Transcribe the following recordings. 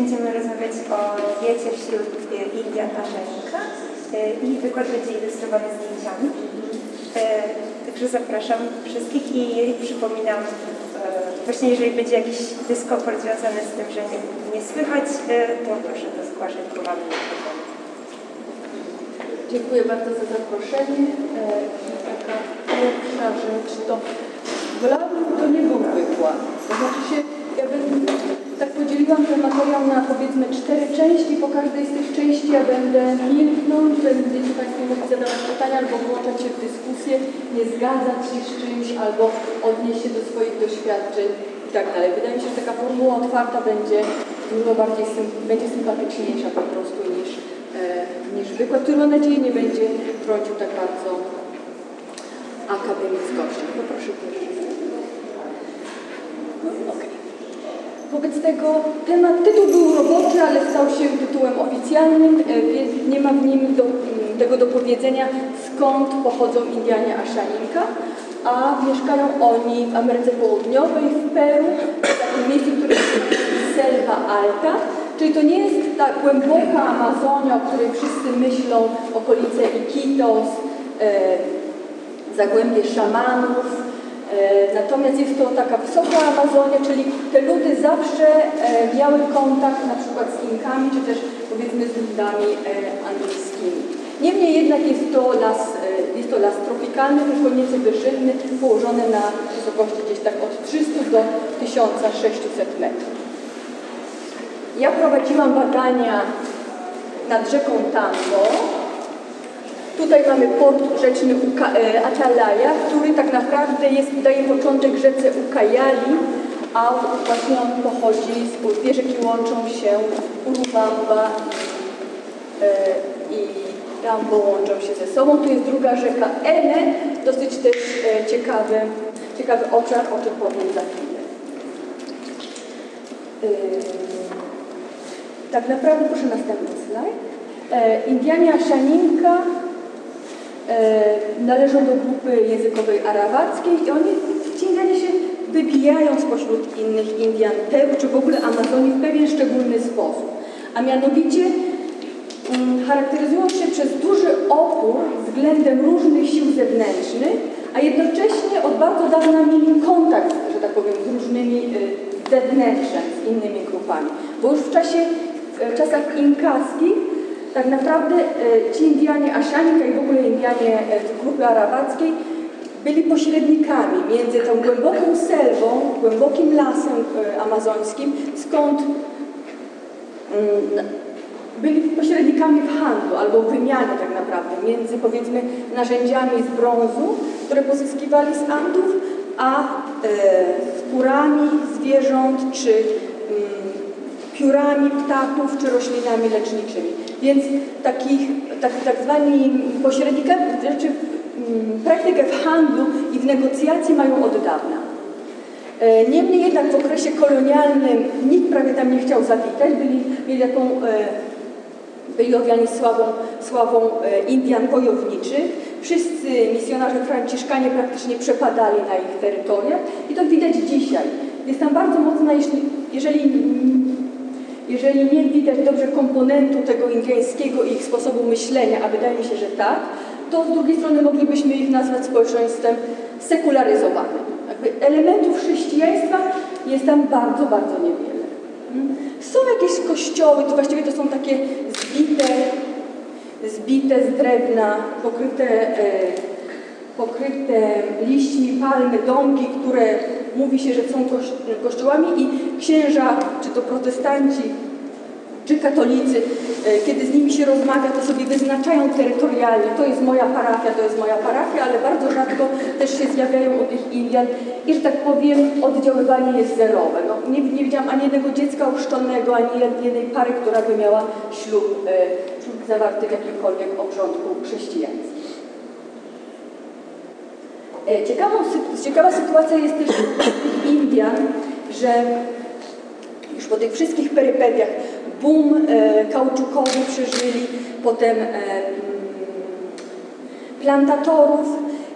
będziemy rozmawiać o diecie wśród e, Indian Aszanika i wykład będzie ilustrowany zdjęciami. E, Także zapraszam wszystkich i przypominam, e, właśnie jeżeli będzie jakiś dyskomfort związany z tym, że nie, nie słychać, e, to proszę to zgłaszać głowami mikrofonu. Dziękuję bardzo za zaproszenie. E, Taka pierwsza rzecz to wolałabym, to nie był wykład. To znaczy się, ja bym podzieliłam ten materiał na powiedzmy cztery części. Po każdej z tych części ja będę milknąć, będziecie Państwo mogli zadawać pytania albo włączać się w dyskusję, nie zgadzać się z czymś albo odnieść się do swoich doświadczeń i tak dalej. Wydaje mi się, że taka formuła otwarta będzie dużo bardziej będzie sympatyczniejsza po prostu niż, e, niż wykład, który mam nadzieję nie będzie trącił tak bardzo akademickością. Poproszę pierwszy. Okej. Wobec tego temat, tytuł był roboczy, ale stał się tytułem oficjalnym, e, więc nie ma w nim do, m, tego do powiedzenia, skąd pochodzą Indianie Aszaninka, a mieszkają oni w Ameryce Południowej, w Peru, w takim miejscu, które się Selva Alta, czyli to nie jest ta głęboka Amazonia, o której wszyscy myślą, okolice Iquitos, e, zagłębie szamanów, Natomiast jest to taka wysoka Amazonia, czyli te ludy zawsze e, miały kontakt na przykład z Inkami, czy też powiedzmy z ludami e, angielskimi. Niemniej jednak jest to las, e, jest to las tropikalny, tylko nieco wyżynny, położony na wysokości gdzieś tak od 300 do 1600 metrów. Ja prowadziłam badania nad rzeką Tango, Tutaj mamy port rzeczny Uka, e, Atalaya, który tak naprawdę jest, daje początek rzece Ukajali, a właśnie on pochodzi z dwie rzeki łączą się Urubamba e, i Rambo łączą się ze sobą. Tu jest druga rzeka Ene, dosyć też e, ciekawy, ciekawy obszar, o czym powiem za chwilę. Tak naprawdę, proszę następny slajd. Indianie Aszaninka należą do grupy językowej arawackiej i oni, Indianie się wybijają spośród innych Indian Peru, czy w ogóle Amazonii w pewien szczególny sposób. A mianowicie mm, charakteryzują się przez duży opór względem różnych sił zewnętrznych, a jednocześnie od bardzo dawna mieli kontakt, że tak powiem, z różnymi y, zewnętrzem, z innymi grupami. Bo już w czasie, w czasach inkaskich tak naprawdę e, ci Indianie Aszanika i w ogóle Indianie e, grupy arawackiej byli pośrednikami między tą głęboką selwą, głębokim lasem e, amazońskim, skąd mm, byli pośrednikami w handlu albo wymianie tak naprawdę między powiedzmy narzędziami z brązu, które pozyskiwali z Andów, a skórami zwierząt czy mm, piórami ptaków czy roślinami leczniczymi. Więc takich, tak, tak zwani pośrednikami, znaczy mm, praktykę w handlu i w negocjacji mają od dawna. E, Niemniej jednak w okresie kolonialnym nikt prawie tam nie chciał zawitać, byli, mieli taką, e, byli owiani sławą, sławą e, Indian wojowniczych. Wszyscy misjonarze franciszkanie praktycznie przepadali na ich terytoriach i to widać dzisiaj. Jest tam bardzo mocna, jeżeli jeżeli nie widać dobrze komponentu tego indyjskiego i ich sposobu myślenia, a wydaje mi się, że tak, to z drugiej strony moglibyśmy ich nazwać społeczeństwem sekularyzowanym. Jakby elementów chrześcijaństwa jest tam bardzo, bardzo niewiele. Są jakieś kościoły, to właściwie to są takie zbite, zbite z drewna, pokryte, e, pokryte liśćmi palmy, domki, które mówi się, że są kościołami i księża, czy to protestanci, czy katolicy, e, kiedy z nimi się rozmawia, to sobie wyznaczają terytorialnie, to jest moja parafia, to jest moja parafia, ale bardzo rzadko też się zjawiają u tych Indian i, że tak powiem, oddziaływanie jest zerowe. No, nie, nie widziałam ani jednego dziecka ochrzczonego, ani jednej pary, która by miała ślub, e, ślub zawarty w jakimkolwiek obrządku chrześcijańskim. E, ciekawą, ciekawa sytuacja jest też w Indian, że już po tych wszystkich perypetiach boom e, kauczukowy przeżyli, potem e, plantatorów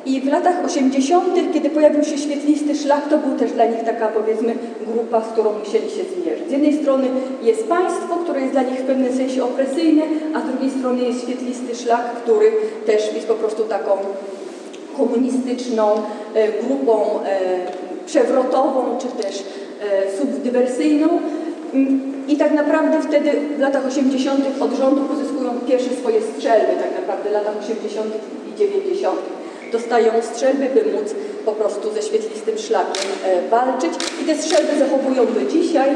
i w latach 80., kiedy pojawił się świetlisty szlak, to był też dla nich taka powiedzmy grupa, z którą musieli się zmierzyć. Z jednej strony jest państwo, które jest dla nich w pewnym sensie opresyjne, a z drugiej strony jest świetlisty szlak, który też jest po prostu taką komunistyczną e, grupą e, przewrotową, czy też e, subdywersyjną. Mm, I tak naprawdę wtedy w latach 80. od rządu pozyskują pierwsze swoje strzelby, tak naprawdę w latach 80. i 90. Dostają strzelby, by móc po prostu ze świetlistym szlakiem walczyć. I te strzelby zachowują do dzisiaj.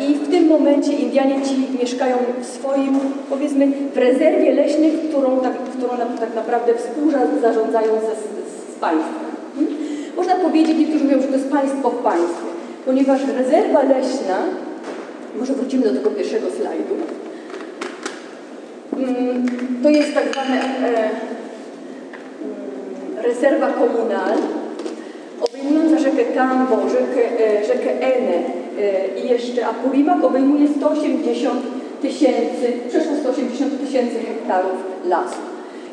I w tym momencie Indianie ci mieszkają w swoim, powiedzmy, w rezerwie leśnej, którą tak, którą tak naprawdę współzarządzają ze, z państwem. Hmm? Można powiedzieć, niektórzy mówią, że to jest państwo w państwie, ponieważ rezerwa leśna, może wrócimy do tego pierwszego slajdu, hmm, to jest tak zwana e, mm, rezerwa komunal, obejmująca rzekę Tambo, rzekę, e, rzekę Ene e, i jeszcze Apurimak obejmuje 180 tysięcy, przeszło 180 tysięcy hektarów lasu.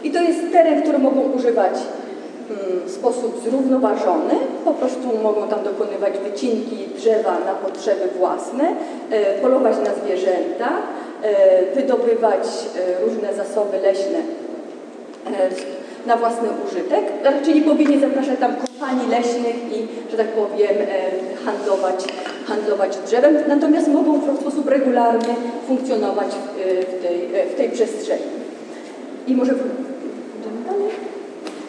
I to jest teren, który mogą używać mm, w sposób zrównoważony, po prostu mogą tam dokonywać wycinki drzewa na potrzeby własne, e, polować na zwierzęta, wydobywać różne zasoby leśne na własny użytek. Raczej nie powinien zapraszać tam kompanii leśnych i, że tak powiem, e, handlować, handlować drzewem, natomiast mogą w sposób regularny funkcjonować w, e, tej, e, w tej przestrzeni. I może?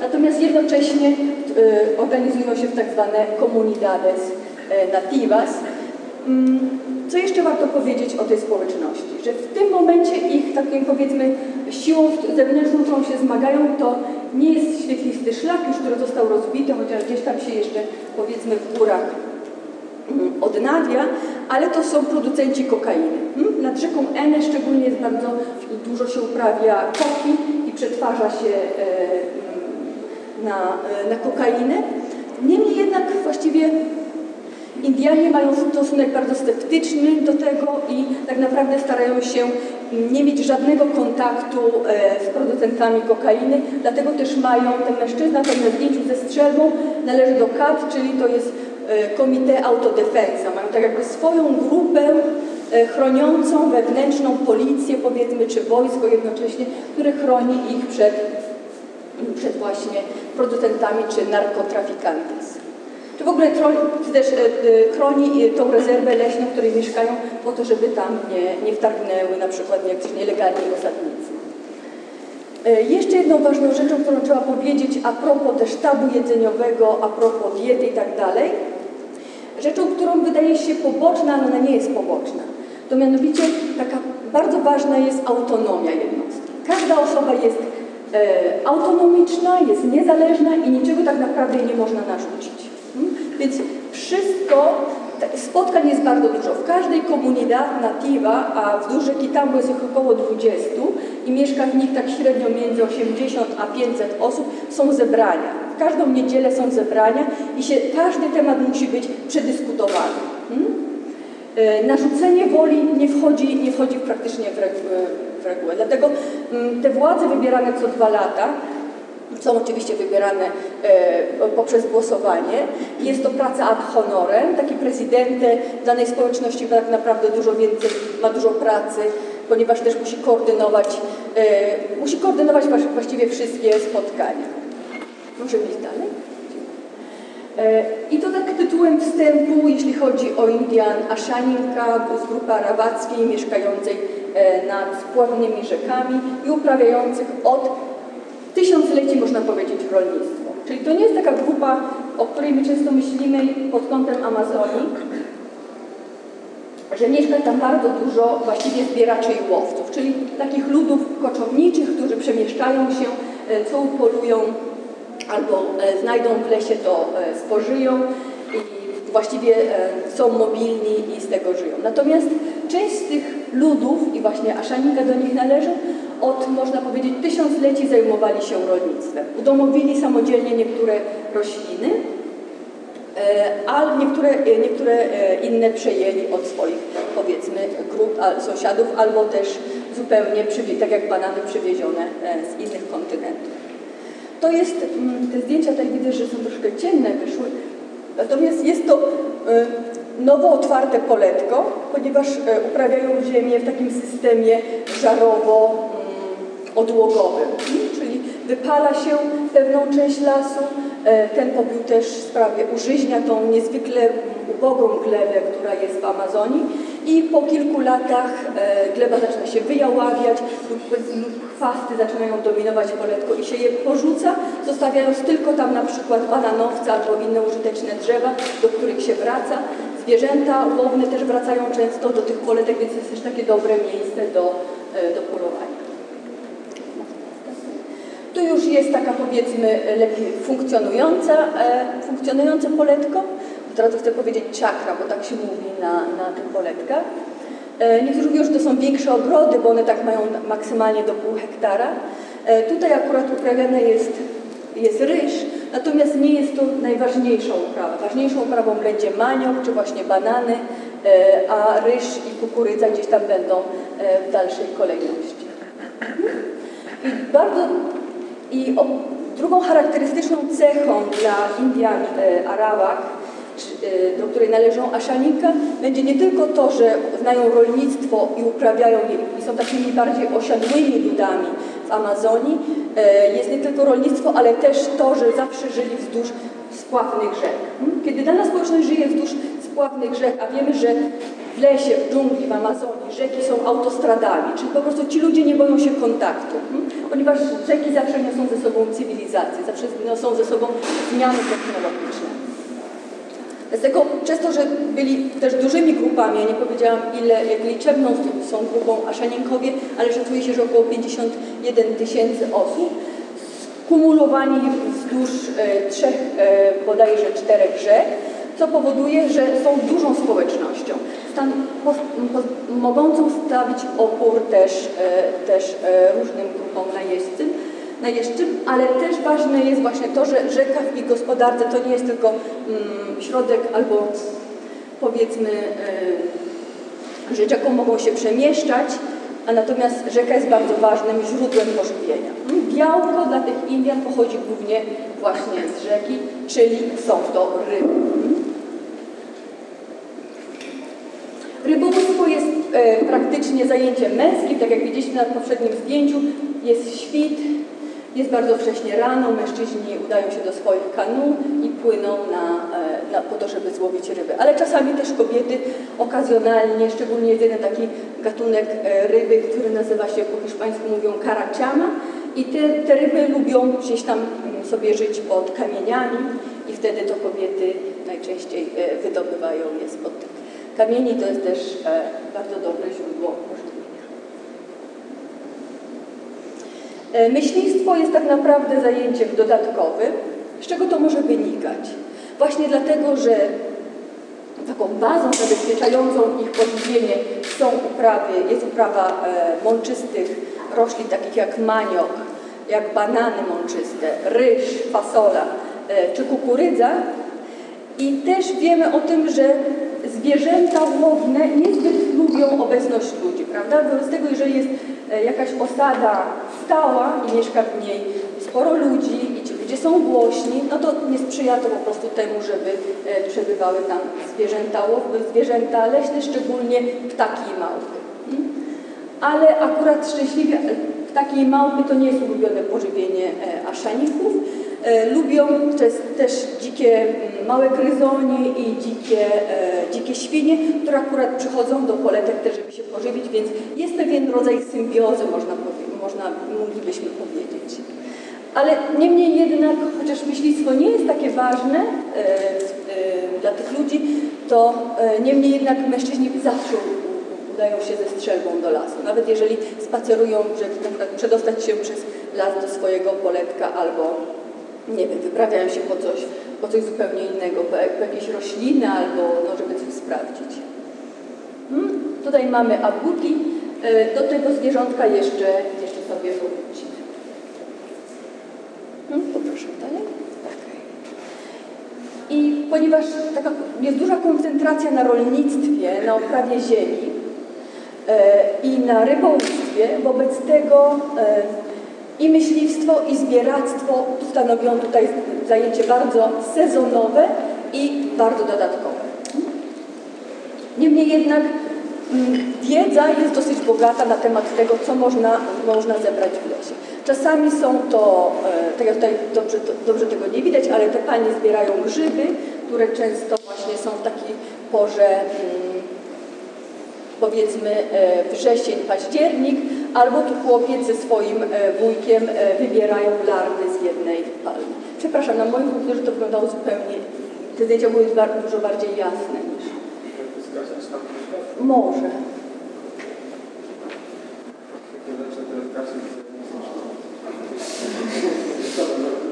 Natomiast jednocześnie organizują się w tak zwane comunidades nativas, co jeszcze warto powiedzieć o tej społeczności? Że w tym momencie ich, takim powiedzmy, siłą zewnętrzną, którą się zmagają, to nie jest świetlisty szlak już, który został rozbity, chociaż gdzieś tam się jeszcze, powiedzmy, w górach mm, odnawia, ale to są producenci kokainy. Hmm? Nad rzeką Ene szczególnie jest bardzo dużo się uprawia koki i przetwarza się e, mm, na, e, na kokainę. Niemniej jednak właściwie Indianie mają stosunek bardzo sceptyczny do tego i tak naprawdę starają się nie mieć żadnego kontaktu e, z producentami kokainy, dlatego też mają, ten mężczyzna ten na zdjęciu ze strzelbą należy do KAT, czyli to jest e, Komite Autodefensa. Mają tak jakby swoją grupę e, chroniącą wewnętrzną policję, powiedzmy, czy wojsko jednocześnie, które chroni ich przed, przed właśnie producentami czy narkotrafikantami czy w ogóle czy też e, e, chroni tą rezerwę leśną, w której mieszkają, po to, żeby tam nie, nie wtargnęły na przykład jakieś nielegalni osadnicy. E, jeszcze jedną ważną rzeczą, którą trzeba powiedzieć a propos też tabu jedzeniowego, a propos diety i tak dalej, rzeczą, którą wydaje się poboczna, ale ona nie jest poboczna, to mianowicie taka bardzo ważna jest autonomia jednostki. Każda osoba jest e, autonomiczna, jest niezależna i niczego tak naprawdę nie można narzucić. Więc wszystko, spotkań jest bardzo dużo. W każdej comunidad nativa, a w Duże Kitambo jest ich około 20 i mieszka w nich tak średnio między 80 a 500 osób, są zebrania. W każdą niedzielę są zebrania i się, każdy temat musi być przedyskutowany. Hmm? E, narzucenie woli nie wchodzi, nie wchodzi praktycznie w, regułę, w regułę. Dlatego mm, te władze wybierane co dwa lata są oczywiście wybierane e, poprzez głosowanie. Jest to praca ad honorem. Taki prezydent danej społeczności tak naprawdę dużo więcej, ma dużo pracy, ponieważ też musi koordynować, e, musi koordynować właściwie wszystkie spotkania. Możemy iść dalej? E, I to tak tytułem wstępu, jeśli chodzi o Indian Ashaninka z grupy arawackiej mieszkającej e, nad spławnymi rzekami i uprawiających od tysiącleci, można powiedzieć, rolnictwo. Czyli to nie jest taka grupa, o której my często myślimy pod kątem Amazonii, że mieszka tam bardzo dużo właściwie zbieraczy i łowców, czyli takich ludów koczowniczych, którzy przemieszczają się, e, co upolują albo e, znajdą w lesie, to e, spożyją i właściwie są mobilni i z tego żyją. Natomiast część z tych ludów, i właśnie Aszanika do nich należy, od, można powiedzieć, tysiącleci zajmowali się rolnictwem. Udomowili samodzielnie niektóre rośliny, e, a niektóre, e, niektóre e, inne przejęli od swoich, powiedzmy, grup sąsiadów, albo też zupełnie, tak jak banany przywiezione z innych kontynentów. To jest, mm, te zdjęcia tutaj widzę, że są troszkę ciemne wyszły, natomiast jest to nowo otwarte poletko, ponieważ uprawiają ziemię w takim systemie żarowo-odłogowym, czyli wypala się pewną część lasu, e, ten popiół też sprawia, użyźnia tą niezwykle ubogą glebę, która jest w Amazonii i po kilku latach e, gleba zaczyna się wyjaławiać chwasty zaczynają dominować poletko i się je porzuca, zostawiając tylko tam na przykład bananowce albo inne użyteczne drzewa, do których się wraca. Zwierzęta łowne też wracają często do tych poletek, więc jest też takie dobre miejsce do, e, do polowania. Tu już jest taka powiedzmy lepiej funkcjonująca, e, funkcjonujące poletko. Od razu chcę powiedzieć czakra, bo tak się mówi na, na tych poletkach. E, niektórzy mówią, że to są większe ogrody, bo one tak mają maksymalnie do pół hektara. E, tutaj akurat uprawiany jest, jest ryż, natomiast nie jest to najważniejszą uprawą. Ważniejszą uprawą będzie maniok czy właśnie banany, a ryż i kukurydza gdzieś tam będą w dalszej kolejności. I bardzo i o, drugą charakterystyczną cechą dla Indian e, Arawak, e, do której należą Aszaninka, będzie nie tylko to, że znają rolnictwo i uprawiają je i są takimi bardziej osiadłymi ludami w Amazonii, e, jest nie tylko rolnictwo, ale też to, że zawsze żyli wzdłuż spławnych rzek. Hmm? Kiedy dana społeczność żyje wzdłuż spławnych rzek, a wiemy, że w lesie, w dżungli, w Amazonii rzeki są autostradami, czyli po prostu ci ludzie nie boją się kontaktu, hmm? ponieważ rzeki zawsze niosą ze sobą cywilizację, zawsze niosą ze sobą zmiany technologiczne. Dlatego przez to, że byli też dużymi grupami, ja nie powiedziałam ile, jak liczebną są grupą Aszaninkowie, ale szacuje się, że około 51 tysięcy osób, skumulowani wzdłuż e, trzech, e, bodajże czterech rzek, co powoduje, że są dużą społecznością, stan, po, po, mogącą stawić opór też, e, też e, różnym grupom najeźdźcym, najeźdźczym, ale też ważne jest właśnie to, że rzeka w ich gospodarce to nie jest tylko mm, środek albo powiedzmy, e, że rzeką mogą się przemieszczać, a natomiast rzeka jest bardzo ważnym źródłem pożywienia. Białko dla tych Indian pochodzi głównie właśnie z rzeki, czyli są to ryby. Rybołówstwo jest e, praktycznie zajęciem męskim, tak jak widzieliśmy na poprzednim zdjęciu. Jest świt, jest bardzo wcześnie rano, mężczyźni udają się do swoich kanu i płyną na, e, na, po to, żeby złowić ryby. Ale czasami też kobiety okazjonalnie, szczególnie jest jeden taki gatunek e, ryby, który nazywa się po hiszpańsku mówią karaciama i te, te ryby lubią gdzieś tam mm, sobie żyć pod kamieniami i wtedy to kobiety najczęściej e, wydobywają je spod tych kamieni. To jest też bardzo dobre źródło pożywienia. Myślistwo jest tak naprawdę zajęciem dodatkowym. Z czego to może wynikać? Właśnie dlatego, że taką bazą zabezpieczającą ich pożywienie są uprawy, jest uprawa mączystych roślin, takich jak maniok, jak banany mączyste, ryż, fasola czy kukurydza. I też wiemy o tym, że zwierzęta łowne niezbyt lubią obecność ludzi, prawda? Wobec tego, jeżeli jest jakaś osada stała i mieszka w niej sporo ludzi i ci ludzie są głośni, no to nie sprzyja to po prostu temu, żeby przebywały tam zwierzęta zwierzęta leśne, szczególnie ptaki i małpy. Ale akurat szczęśliwie ptaki i małpy to nie jest ulubione pożywienie aszaników. Lubią też, też dzikie małe gryzonie i dzikie, dzikie świnie, które akurat przychodzą do poletek też, żeby się pożywić, więc jest pewien rodzaj symbiozy, można, można moglibyśmy powiedzieć. Ale niemniej jednak, chociaż myślistwo nie jest takie ważne e, e, dla tych ludzi, to e, niemniej jednak mężczyźni zawsze udają się ze strzelbą do lasu. Nawet jeżeli spacerują, żeby na przykład przedostać się przez las do swojego poletka albo nie wiem, wyprawiają się po coś, po coś zupełnie innego, po, po jakieś rośliny albo no, żeby coś sprawdzić. Hmm? Tutaj mamy aguti. Do tego zwierzątka jeszcze, jeszcze sobie wrócimy. Hmm? Poproszę dalej. I ponieważ taka jest duża koncentracja na rolnictwie, na uprawie ziemi e, i na rybołówstwie, wobec tego e, i myśliwstwo, i zbieractwo stanowią tutaj zajęcie bardzo sezonowe i bardzo dodatkowe. Niemniej jednak mm, wiedza jest dosyć bogata na temat tego, co można, można zebrać w lesie. Czasami są to, e, tak jak tutaj dobrze, dobrze tego nie widać, ale te panie zbierają grzyby, które często właśnie są w takiej porze mm, powiedzmy e, wrzesień, październik, albo tu chłopiec ze swoim e, wujkiem e, wybierają larwy z jednej palmy. Przepraszam, na moim komputerze to wyglądało zupełnie, te zdjęcia były dużo bardziej jasne niż... Może.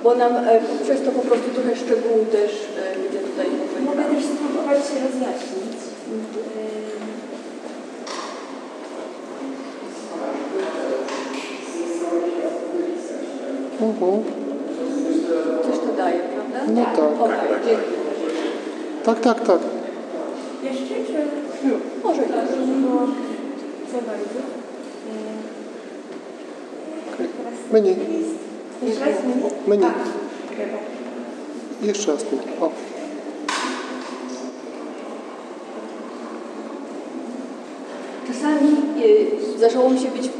Bo nam e, przez to po prostu trochę szczegółów też e, widzę tutaj Mogę też spróbować rozjaśnić. Coś to daje, prawda? No tak. Okej, dziękuję. Tak, tak, tak. Jeszcze czy... Może tak. Było za bardzo. Menu. Jeszcze raz menu? Menu. A, chyba. Jeszcze raz tu. O. Czasami y, zdarzało mi się być,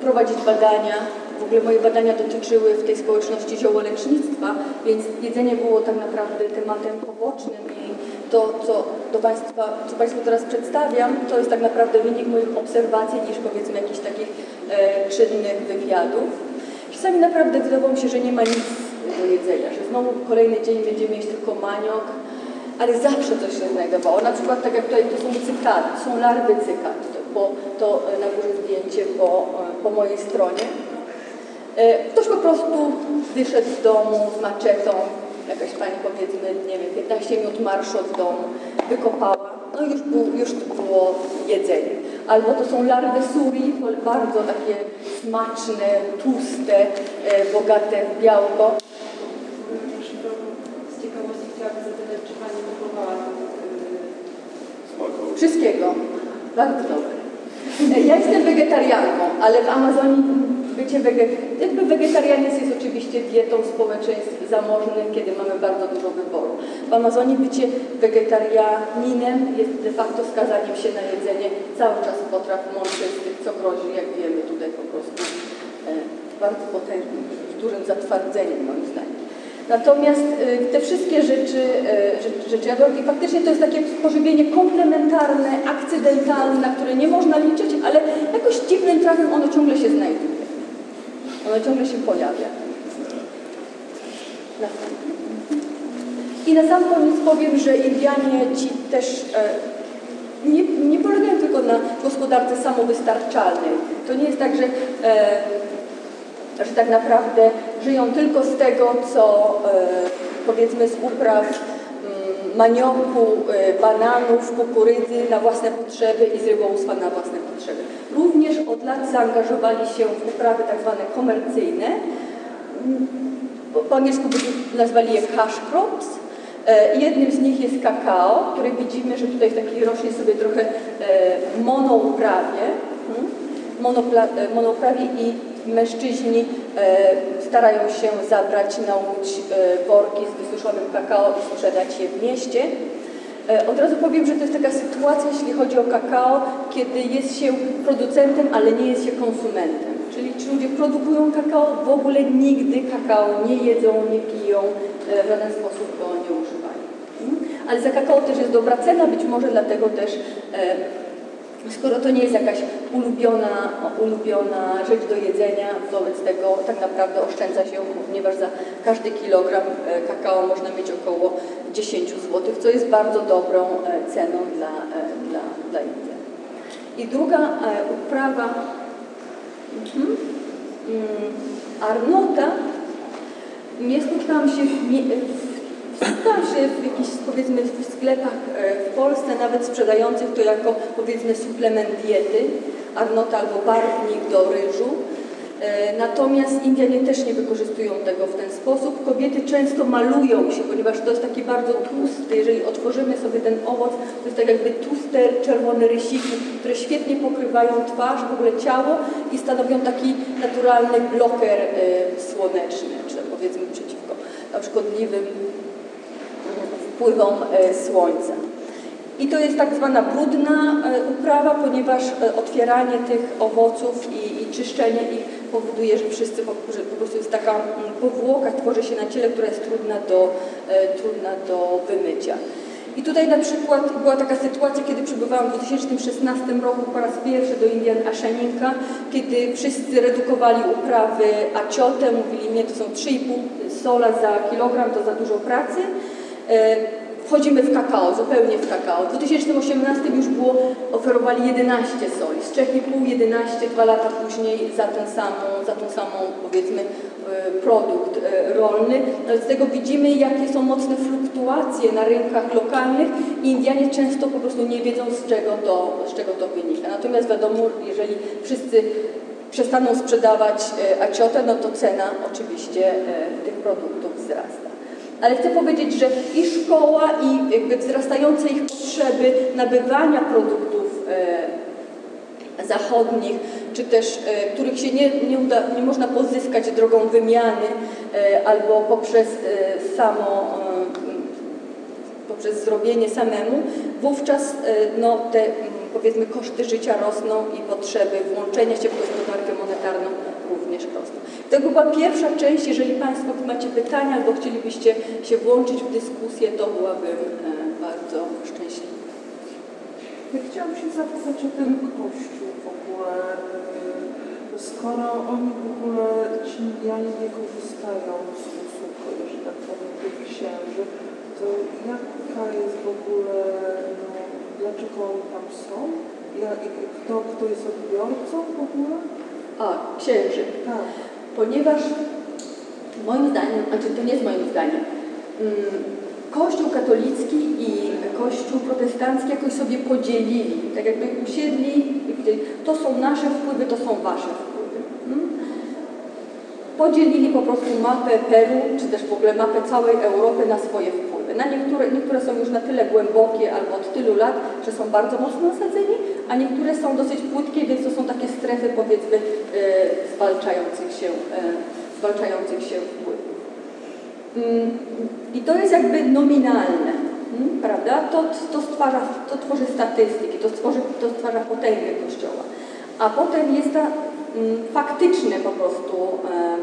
prowadzić badania. W ogóle moje badania dotyczyły w tej społeczności ziołolecznictwa, więc jedzenie było tak naprawdę tematem pobocznym i to, co do Państwa, co Państwu teraz przedstawiam, to jest tak naprawdę wynik moich obserwacji niż powiedzmy jakichś takich e, czynnych wywiadów. Czasami naprawdę wydawało mi się, że nie ma nic do jedzenia, że znowu kolejny dzień będziemy jeść tylko maniok, ale zawsze coś się znajdowało. Na przykład tak jak tutaj to są cykady, są larwy cykad, po, to e, na górze zdjęcie po, e, po mojej stronie. E, Ktoś po prostu wyszedł z domu z maczetą, jakaś pani powiedzmy, nie wiem, 15 minut marszu od domu, wykopała, no i już, był, już było jedzenie. Albo to są larwy suri, bardzo takie smaczne, tłuste, e, bogate w białko. Z ciekawości chciałabym zapytać, czy Pani próbowała yy, Wszystkiego. Bardzo dobre. E, Ja jestem wegetarianką, ale w Amazonii bycie wege- jakby wegetarianizm jest oczywiście dietą społeczeństw zamożnych, kiedy mamy bardzo dużo wyboru. W Amazonii bycie wegetarianinem jest de facto skazaniem się na jedzenie cały czas potraw mączystych, co grozi, jak wiemy, tutaj po prostu e, bardzo potężnym, dużym zatwardzeniem moim zdaniem. Natomiast y, te wszystkie rzeczy, y, rzeczy, rzeczy faktycznie to jest takie pożywienie komplementarne, akcydentalne, na które nie można liczyć, ale jakoś dziwnym trafem ono ciągle się znajduje. Ono ciągle się pojawia. I na sam koniec powiem, że Indianie ci też e, nie, nie polegają tylko na gospodarce samowystarczalnej. To nie jest tak, że e, że tak naprawdę żyją tylko z tego, co e, powiedzmy z upraw manioku, e, bananów, kukurydzy na własne potrzeby i z rybołówstwa na własne potrzeby. Również od lat zaangażowali się w uprawy tak zwane komercyjne. Po, angielsku nazwali je cash crops. E, Jednym z nich jest kakao, który widzimy, że tutaj w takiej rośnie sobie trochę e, monouprawie. Hmm? monouprawie i mężczyźni e, starają się zabrać na łódź e, worki z wysuszonym kakao i sprzedać je w mieście. E, Od razu powiem, że to jest taka sytuacja, jeśli chodzi o kakao, kiedy jest się producentem, ale nie jest się konsumentem. Czyli ci ludzie produkują kakao, w ogóle nigdy kakao nie jedzą, nie piją, w żaden sposób go nie używają. Mm? Ale za kakao też jest dobra cena, być może dlatego też Skoro to nie jest jakaś ulubiona, ulubiona rzecz do jedzenia, wobec tego tak naprawdę oszczędza się, ponieważ za każdy kilogram e, kakao można mieć około 10 zł, co jest bardzo dobrą e, ceną dla, e, dla, dla jedzenia. I druga uprawa mhm, mm, Arnota nie spotkałam się w Spotkałam w jakichś, powiedzmy, w sklepach e, w Polsce, nawet sprzedających to jako, powiedzmy, suplement diety, arnota albo barwnik do ryżu. E, Natomiast Indianie też nie wykorzystują tego w ten sposób. Kobiety często malują się, ponieważ to jest taki bardzo tłusty, jeżeli otworzymy sobie ten owoc, to jest tak jakby tłuste, czerwone rysiki, które świetnie pokrywają twarz, w ogóle ciało i stanowią taki naturalny bloker e, słoneczny, czy powiedzmy przeciwko na szkodliwym wpływom e, słońca. I to jest tak zwana brudna e, uprawa, ponieważ e, otwieranie tych owoców i, i czyszczenie ich powoduje, że wszyscy po, że po prostu jest taka mm, powłoka, tworzy się na ciele, która jest trudna do, trudna do wymycia. I tutaj na przykład była taka sytuacja, kiedy przybywałam w 2016 roku po raz pierwszy do Indian Ashaninka, kiedy wszyscy redukowali uprawy aciote, mówili nie, to są 3,5 sola za kilogram, to za dużo pracy. E, Wchodzimy w kakao, zupełnie w kakao. W 2018 już było, oferowali 11 soli, z 3,5, 11, dwa lata później za ten samą, za tą samą powiedzmy e, produkt e, rolny. No, Z tego widzimy, jakie są mocne fluktuacje na rynkach lokalnych i Indianie często po prostu nie wiedzą, z czego to, z czego to wynika. Natomiast wiadomo, jeżeli wszyscy przestaną sprzedawać aciotę, no to cena oczywiście tych produktów wzrasta. Ale chcę powiedzieć, że i szkoła, i jakby wzrastające ich potrzeby nabywania produktów e, zachodnich, czy też e, których się nie, nie, uda, nie można pozyskać drogą wymiany e, albo poprzez e, samo e, poprzez zrobienie samemu, wówczas e, no, te powiedzmy koszty życia rosną i potrzeby włączenia się w gospodarkę monetarną również rosną. To była pierwsza część. Jeżeli Państwo macie pytania albo chcielibyście się włączyć w dyskusję, to byłabym e, bardzo szczęśliwa. Ja chciałam się zapytać o ten kościół w ogóle. y, Skoro oni w ogóle, ci Indianie nie korzystają z usług, że tak powiem, tych księży, to jaka jest w ogóle, no, dlaczego oni tam są? Ja, i kto, kto jest odbiorcą w ogóle? A, księży. Tak. Ponieważ moim zdaniem, znaczy to nie jest moim zdaniem, mm, Kościół katolicki i Kościół protestancki jakoś sobie podzielili, tak jakby usiedli i powiedzieli, to są nasze wpływy, to są wasze wpływy. Mm? Podzielili po prostu mapę Peru, czy też w ogóle mapę całej Europy na swoje wpływy. Na niektóre, niektóre są już na tyle głębokie albo od tylu lat, że są bardzo mocno osadzeni, a niektóre są dosyć płytkie, więc to są takie strefy powiedzmy e, zwalczających się, e, zwalczających się wpływów. Mm, I to jest jakby nominalne, mm, prawda? To, to, stwarza, to tworzy statystyki, to, stworzy, to stwarza potęgę Kościoła. A potem jest ta mm, faktyczny po prostu e,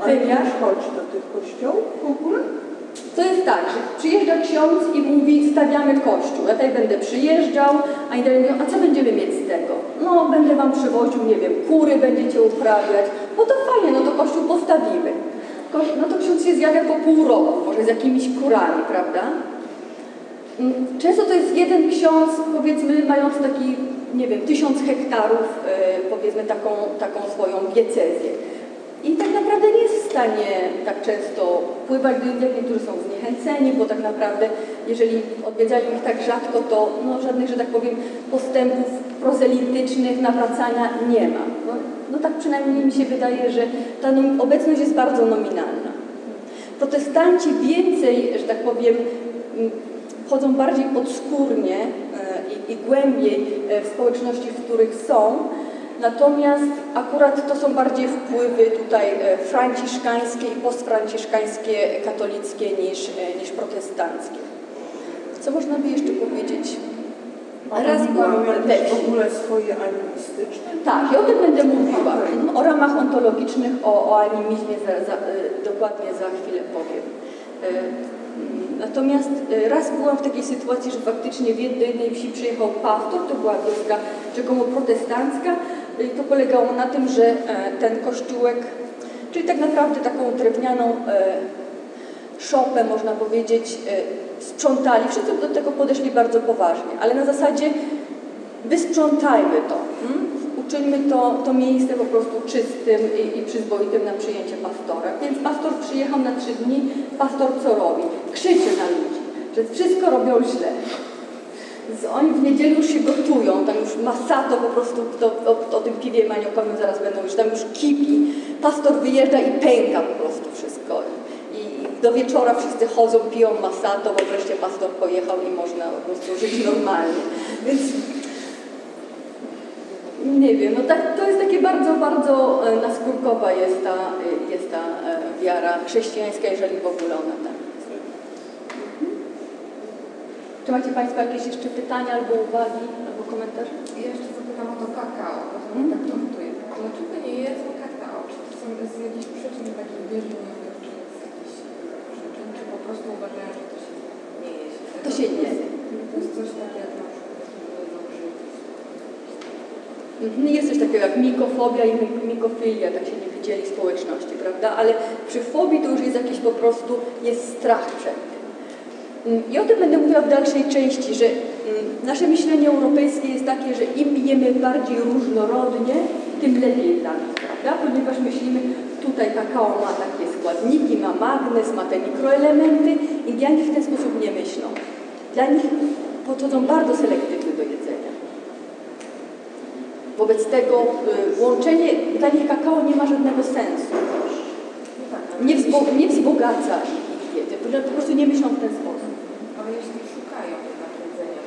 Ale wymiar. ktoś chodzi do tych kościołów w ogóle? To jest tak, że przyjeżdża ksiądz i mówi, stawiamy kościół. Ja tutaj będę przyjeżdżał, a inni mówią, a co będziemy mieć z tego? No, będę wam przywoził, nie wiem, kury będziecie uprawiać. No to fajnie, no to kościół postawimy. No to ksiądz się zjawia po pół roku, może z jakimiś kurami, prawda? Mm, Często to jest jeden ksiądz, powiedzmy, mający taki, nie wiem, tysiąc hektarów, e, powiedzmy, taką, taką swoją diecezję. I tak naprawdę nie jest w stanie tak często pływać do Indian, niektórzy są zniechęceni, bo tak naprawdę, jeżeli odwiedzają ich tak rzadko, to no, żadnych, że tak powiem, postępów prozelitycznych, nawracania nie ma. No, no tak przynajmniej mi się wydaje, że ta obecność jest bardzo nominalna. Protestanci więcej, że tak powiem, m, wchodzą bardziej podskórnie e, i, i głębiej e, w społeczności, w których są, natomiast akurat to są bardziej wpływy tutaj e, franciszkańskie i postfranciszkańskie, katolickie niż, e, niż protestanckie. Co można by jeszcze powiedzieć? A Raz byłam w ogóle swoje animistyczne? Tak, i o tym będę mówiła. O ramach ontologicznych, o, o animizmie za, za, dokładnie za chwilę powiem. Natomiast raz byłam w takiej sytuacji, że faktycznie w jednej, jednej wsi przyjechał pastor, to była wioska rzekomo protestancka. To polegało na tym, że e, ten kościółek, czyli tak naprawdę taką drewnianą e, szopę, można powiedzieć, e, sprzątali. Wszyscy do tego podeszli bardzo poważnie, ale na zasadzie wysprzątajmy to. Mm? Uczyńmy to, to miejsce po prostu czystym i, i przyzwoitym na przyjęcie pastora. Więc pastor przyjechał na trzy dni. Pastor co robi? Krzyczy na ludzi, że wszystko robią źle. Oni w niedzielę już się gotują, tam już masato po prostu, to, o, o tym piwie maniokowym zaraz będą już, tam już kipi. Pastor wyjeżdża i pęka po prostu wszystko. I do wieczora wszyscy chodzą, piją masato, bo wreszcie pastor pojechał i można po prostu żyć normalnie. Więc nie wiem, no tak, to jest takie bardzo, bardzo e, naskórkowa jest ta, e, jest ta e, wiara chrześcijańska, jeżeli w ogóle ona tak jest. Czy macie Państwo jakieś jeszcze pytania albo uwagi, albo komentarze? Ja jeszcze zapytam o to kakao, bo to Mhm. tak notuje. Dlaczego nie jedzą kakao? Czy to są z jakichś przyczyn takich bieżniowych, czy z jakichś przyczyn, czy po prostu uważają, że to się nie je? To się nie je. To jest coś takiego, na przykład, jak. Mhm, Jest coś takiego jak mikofobia i mik- mikofilia, tak się nie widzieli społeczności, prawda? Ale przy fobii to już jest jakiś po prostu, jest strach przed. Mm, I o tym będę mówiła w dalszej części, że mm, nasze myślenie europejskie jest takie, że im jemy bardziej różnorodnie, tym lepiej dla nas, prawda? Ponieważ myślimy, tutaj kakao ma takie składniki, ma magnez, ma te mikroelementy. Indianie w ten sposób nie myślą. Dla nich podchodzą bardzo selektywnie do jedzenia. Wobec tego y, łączenie, dla nich kakao nie ma żadnego sensu. Nie, nie wzbogaca ich ponieważ po prostu nie myślą w ten sposób. Jeśli szukają jednak jedzenia,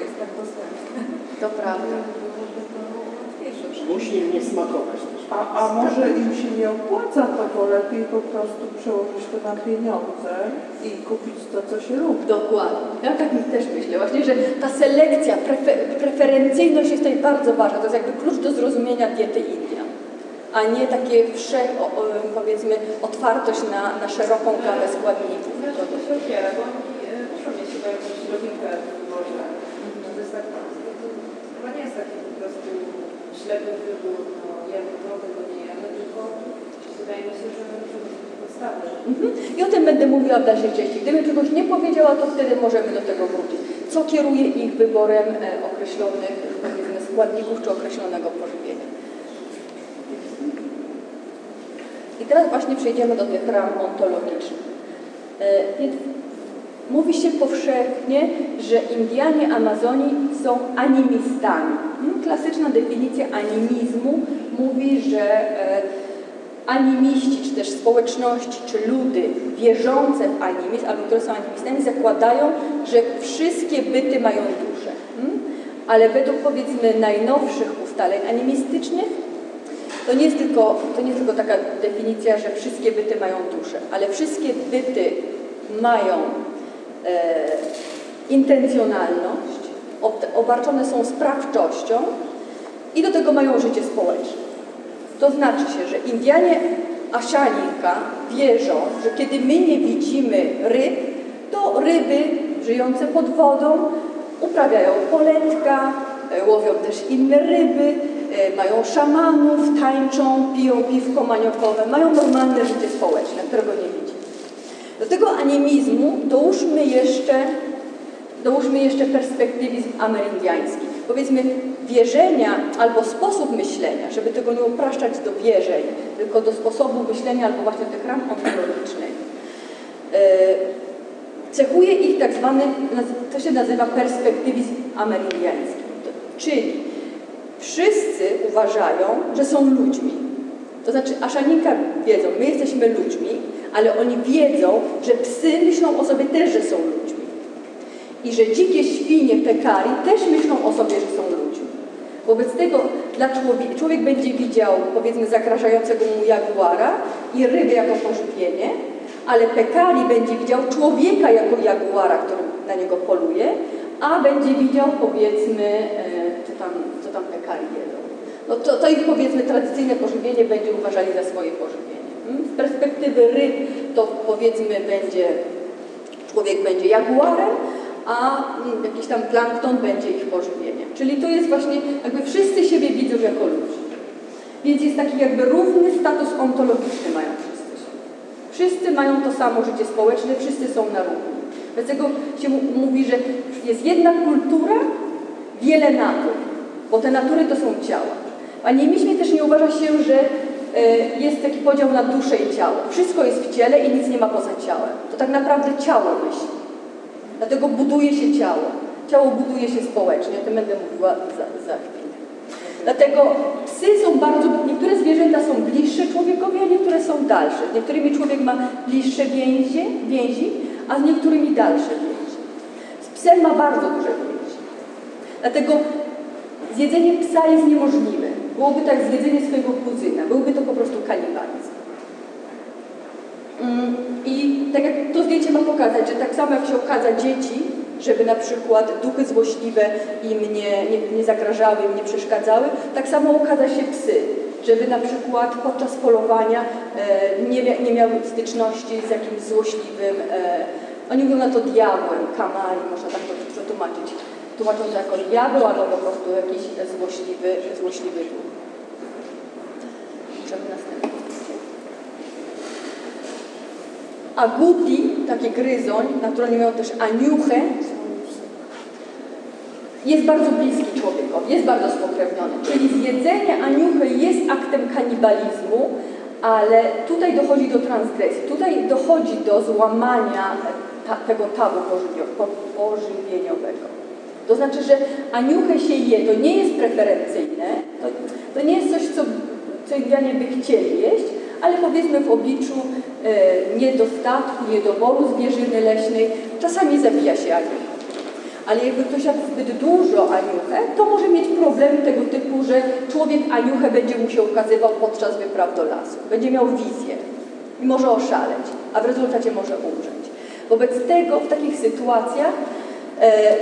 jest, tak dostępne. To prawda. Musi im nie smakować też. A, a może im się nie opłaca, to bo lepiej po prostu przełożyć to na pieniądze i kupić to, co się lubi. Dokładnie. Ja tak też myślę właśnie, że ta selekcja, prefer, preferencyjność jest tutaj bardzo ważna. To jest jakby klucz do zrozumienia diety Indian, a nie takie wszech, powiedzmy, otwartość na, na szeroką gamę składników. Znaczy to się opiera, bo oni e, muszą mieć chyba jakąś logikę w wyborze. To jest tak, to chyba nie jest taki po prostu ślepy wybór, no jemy to, tego nie jemy, tylko wydaje mi się, że muszą być podstawy. Mhm. I o tym będę mówiła w dalszej części. Gdybym czegoś nie powiedziała, to wtedy możemy do tego wrócić. Co kieruje ich wyborem e, określonych powiedzmy, składników czy określonego pożywienia. I teraz właśnie przejdziemy do tych ram ontologicznych. E, mówi się powszechnie, że Indianie Amazonii są animistami. Hmm, Klasyczna definicja animizmu mówi, że e, animiści, czy też społeczności, czy ludy wierzące w animizm, albo które są animistami, zakładają, że wszystkie byty mają duszę. Hmm? Ale według powiedzmy najnowszych ustaleń animistycznych to nie, jest tylko, to nie jest tylko taka definicja, że wszystkie byty mają duszę, ale wszystkie byty mają e, intencjonalność, ob- obarczone są sprawczością i do tego mają życie społeczne. To znaczy się, że Indianie Ashaninka wierzą, że kiedy my nie widzimy ryb, to ryby żyjące pod wodą uprawiają poletka, e, łowią też inne ryby, mają szamanów, tańczą, piją piwko maniokowe, mają normalne życie społeczne, którego nie widzimy. Do tego animizmu dołóżmy jeszcze, dołóżmy jeszcze perspektywizm amerindiański. Powiedzmy wierzenia albo sposób myślenia, żeby tego nie upraszczać do wierzeń, tylko do sposobu myślenia albo właśnie tych ram ontologicznych. E, Cechuje ich tak zwany, to się nazywa perspektywizm amerindiański. Czyli wszyscy uważają, że są ludźmi. To znaczy Aszaninka wiedzą, my jesteśmy ludźmi, ale oni wiedzą, że psy myślą o sobie też, że są ludźmi. I że dzikie świnie pekari też myślą o sobie, że są ludźmi. Wobec tego dla człowieka, człowiek będzie widział, powiedzmy, zagrażającego mu jaguara i rybę jako pożywienie, ale pekari będzie widział człowieka jako jaguara, który na niego poluje, a będzie widział, powiedzmy, e, co tam, co tam pekari jedzą. No to, to ich, powiedzmy, tradycyjne pożywienie będzie uważali za swoje pożywienie. Mm? Z perspektywy ryb to, powiedzmy, będzie człowiek będzie jaguarem, a jakiś tam plankton będzie ich pożywieniem. Czyli to jest właśnie, jakby wszyscy siebie widzą jako ludzi. Więc jest taki jakby równy status ontologiczny mają wszyscy. Wszyscy mają to samo życie społeczne, wszyscy są na równi. Dlatego się mówi, że jest jedna kultura, wiele natur, bo te natury to są ciała. W animizmie też nie uważa się, że e, jest taki podział na duszę i ciało. Wszystko jest w ciele i nic nie ma poza ciałem. To tak naprawdę ciało myśli. Dlatego buduje się ciało. Ciało buduje się społecznie. O tym będę mówiła za, za chwilę. Dlatego psy są bardzo, niektóre zwierzęta są bliższe człowiekowi, a niektóre są dalsze. Z niektórymi człowiek ma bliższe więzie, więzi, a z niektórymi dalsze więzi. Z psem ma bardzo duże więzi. Dlatego zjedzenie psa jest niemożliwe. Byłoby tak zjedzenie swojego kuzyna. Byłby to po prostu kanibalizm. Mm, I tak jak to zdjęcie ma pokazać, że tak samo jak się okaza dzieci, żeby na przykład duchy złośliwe im nie, nie, nie zagrażały, im nie przeszkadzały, tak samo okaza się psy, żeby na przykład podczas polowania e, nie, mia, nie styczności z jakimś złośliwym, e, oni mówią na to diabłem, kamali, można tak to przetłumaczyć. Tłumaczą to jako diabeł albo po prostu jakiś złośliwy, złośliwy duch. A guti, taki gryzoń, na miał też aniuchę, jest bardzo bliski człowiekowi, jest bardzo spokrewniony. Czyli zjedzenie aniuchy jest aktem kanibalizmu, ale tutaj dochodzi do transgresji, tutaj dochodzi do złamania ta, tego tabu pożywieniowego. To znaczy, że aniuchę się je, to nie jest preferencyjne, to, to nie jest coś, co, co Indianie by chcieli jeść, ale powiedzmy w obliczu e, niedostatku, niedoboru zwierzyny leśnej, czasami zabija się aniuchę. Ale jakby ktoś jadł zbyt dużo aniuchę, to może mieć problemy tego typu, że człowiek aniuchę będzie mu się ukazywał podczas wypraw do lasu. Będzie miał wizję i może oszaleć, a w rezultacie może umrzeć. Wobec tego w takich sytuacjach e,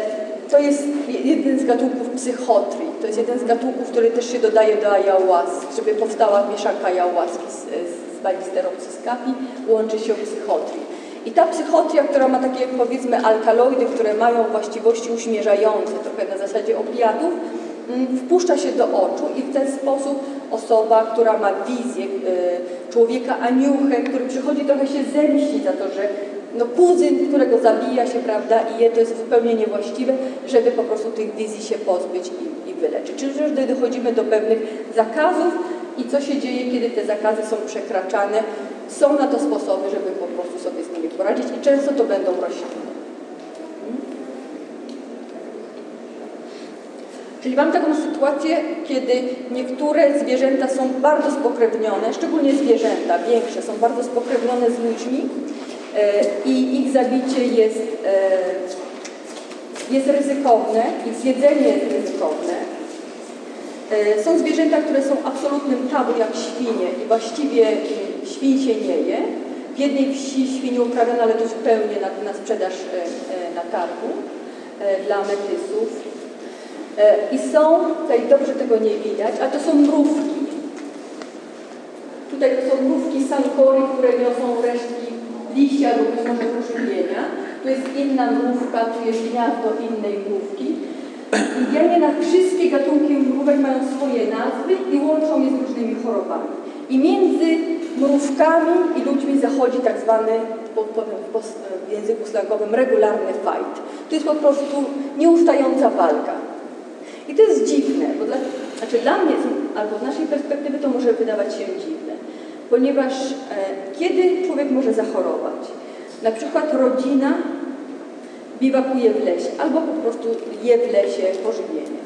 to jest jeden z gatunków psychotrii. To jest jeden z gatunków, który też się dodaje do ayahuasy, żeby powstała mieszanka ayahuaski z, z banisteropsyskapi, łączy się psychotrii. I ta psychotria, która ma takie powiedzmy alkaloidy, które mają właściwości uśmierzające, trochę na zasadzie opiatów, mm, wpuszcza się do oczu i w ten sposób osoba, która ma wizję y, człowieka aniuchę, który przychodzi trochę się zemścić za to, że no kuzyn, którego zabija się, prawda, i je to jest zupełnie niewłaściwe, żeby po prostu tych wizji się pozbyć i, i wyleczyć. Czyli że dochodzimy do pewnych zakazów i co się dzieje, kiedy te zakazy są przekraczane. Są na to sposoby, żeby po prostu sobie z nimi poradzić i często to będą rośliny. Czyli mam taką sytuację, kiedy niektóre zwierzęta są bardzo spokrewnione, szczególnie zwierzęta większe są bardzo spokrewnione z ludźmi e, i ich zabicie jest, e, jest ryzykowne, ich zjedzenie jest ryzykowne. E, Są zwierzęta, które są absolutnym tabu, jak świnie i właściwie świń się nie je. W jednej wsi świnie uprawiono, ale to zupełnie na, na sprzedaż e, e, na targu e, dla metysów. I są, tutaj dobrze tego nie widać, a to są mrówki. Tutaj to są mrówki sankory, które niosą resztki liścia lub być może pożywienia. Tu jest inna mrówka, tu jest gniazdo innej mrówki. Indianie na wszystkie gatunki mrówek mają swoje nazwy i łączą je z różnymi chorobami. I między mrówkami i ludźmi zachodzi tak zwany, po- powiem w języku slangowym, regularny fight. To jest po prostu nieustająca walka. I to jest dziwne, bo dla, znaczy dla mnie, albo z naszej perspektywy to może wydawać się dziwne, ponieważ e, kiedy człowiek może zachorować? Na przykład rodzina biwakuje w lesie, albo po prostu je w lesie pożywienie.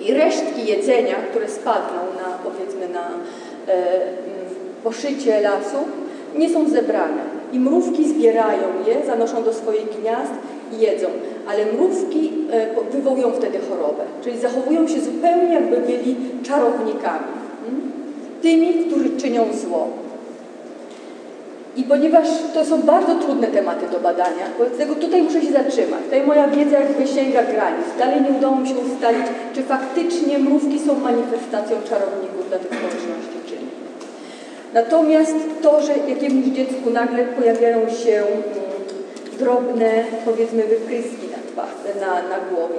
I resztki jedzenia, które spadną na, powiedzmy, na poszycie lasu, nie są zebrane. I mrówki zbierają je, zanoszą do swoich gniazd i jedzą. Ale mrówki e, wywołują wtedy chorobę. Czyli zachowują się zupełnie jakby byli czarownikami. mm? Tymi, którzy czynią zło. I ponieważ to są bardzo trudne tematy do badania, wobec tego tutaj muszę się zatrzymać. Tutaj moja wiedza jakby sięga granic. Dalej nie udało mi się ustalić, czy faktycznie mrówki są manifestacją czarowników dla tych społeczności. Natomiast to, że jakiemuś dziecku nagle pojawiają się mm, drobne, powiedzmy, wypryski na, na, na głowie,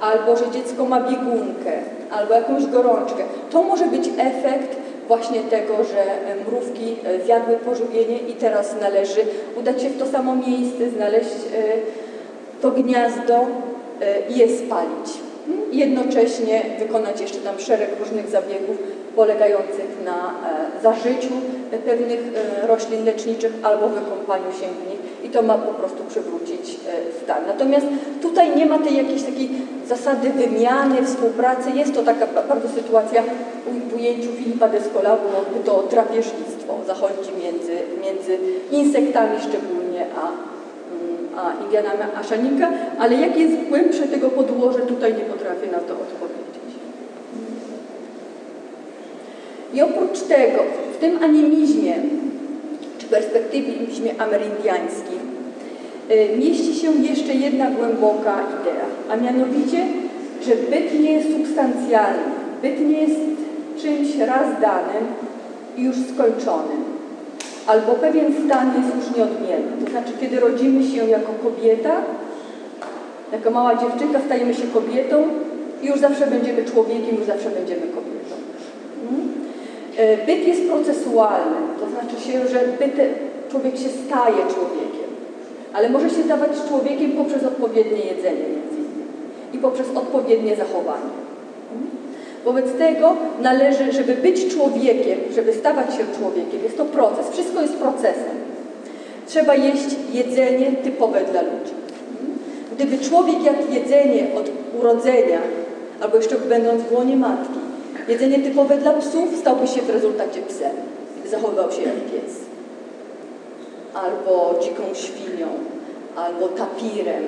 albo że dziecko ma biegunkę, albo jakąś gorączkę, to może być efekt właśnie tego, że e, mrówki e, zjadły pożywienie i teraz należy udać się w to samo miejsce, znaleźć e, to gniazdo i je spalić. Jednocześnie wykonać jeszcze tam szereg różnych zabiegów polegających na e, zażyciu pewnych e, roślin leczniczych albo wykąpaniu się w nich i to ma po prostu przywrócić e, stan. Natomiast tutaj nie ma tej jakiejś takiej zasady wymiany, współpracy. Jest to taka ba- bardzo sytuacja w ujęciu Filipa Descola byłoby to drapieżnictwo. Zachodzi między, między insektami szczególnie, a mm, a Indiana Aszanika, ale jakie jest głębsze tego podłoże, tutaj nie potrafię na to odpowiedzieć. I oprócz tego, w tym animizmie, czy perspektywizmie amerindiańskim y, mieści się jeszcze jedna głęboka idea, a mianowicie, że byt nie jest substancjalny, byt nie jest czymś raz danym i już skończonym, albo pewien stan jest już nieodmienny. To znaczy, kiedy rodzimy się jako kobieta, jako mała dziewczynka stajemy się kobietą i już zawsze będziemy człowiekiem, już zawsze będziemy kobietą. E, Byt jest procesualny, to znaczy się, że byt, człowiek się staje człowiekiem, ale może się stawać człowiekiem poprzez odpowiednie jedzenie i poprzez odpowiednie zachowanie. Wobec tego należy, żeby być człowiekiem, żeby stawać się człowiekiem, jest to proces, wszystko jest procesem. Trzeba jeść jedzenie typowe dla ludzi. Gdyby człowiek jadł jedzenie od urodzenia, albo jeszcze będąc w łonie matki, jedzenie typowe dla psów, stałby się w rezultacie psem. Zachowywał się jak pies. Albo dziką świnią, albo tapirem,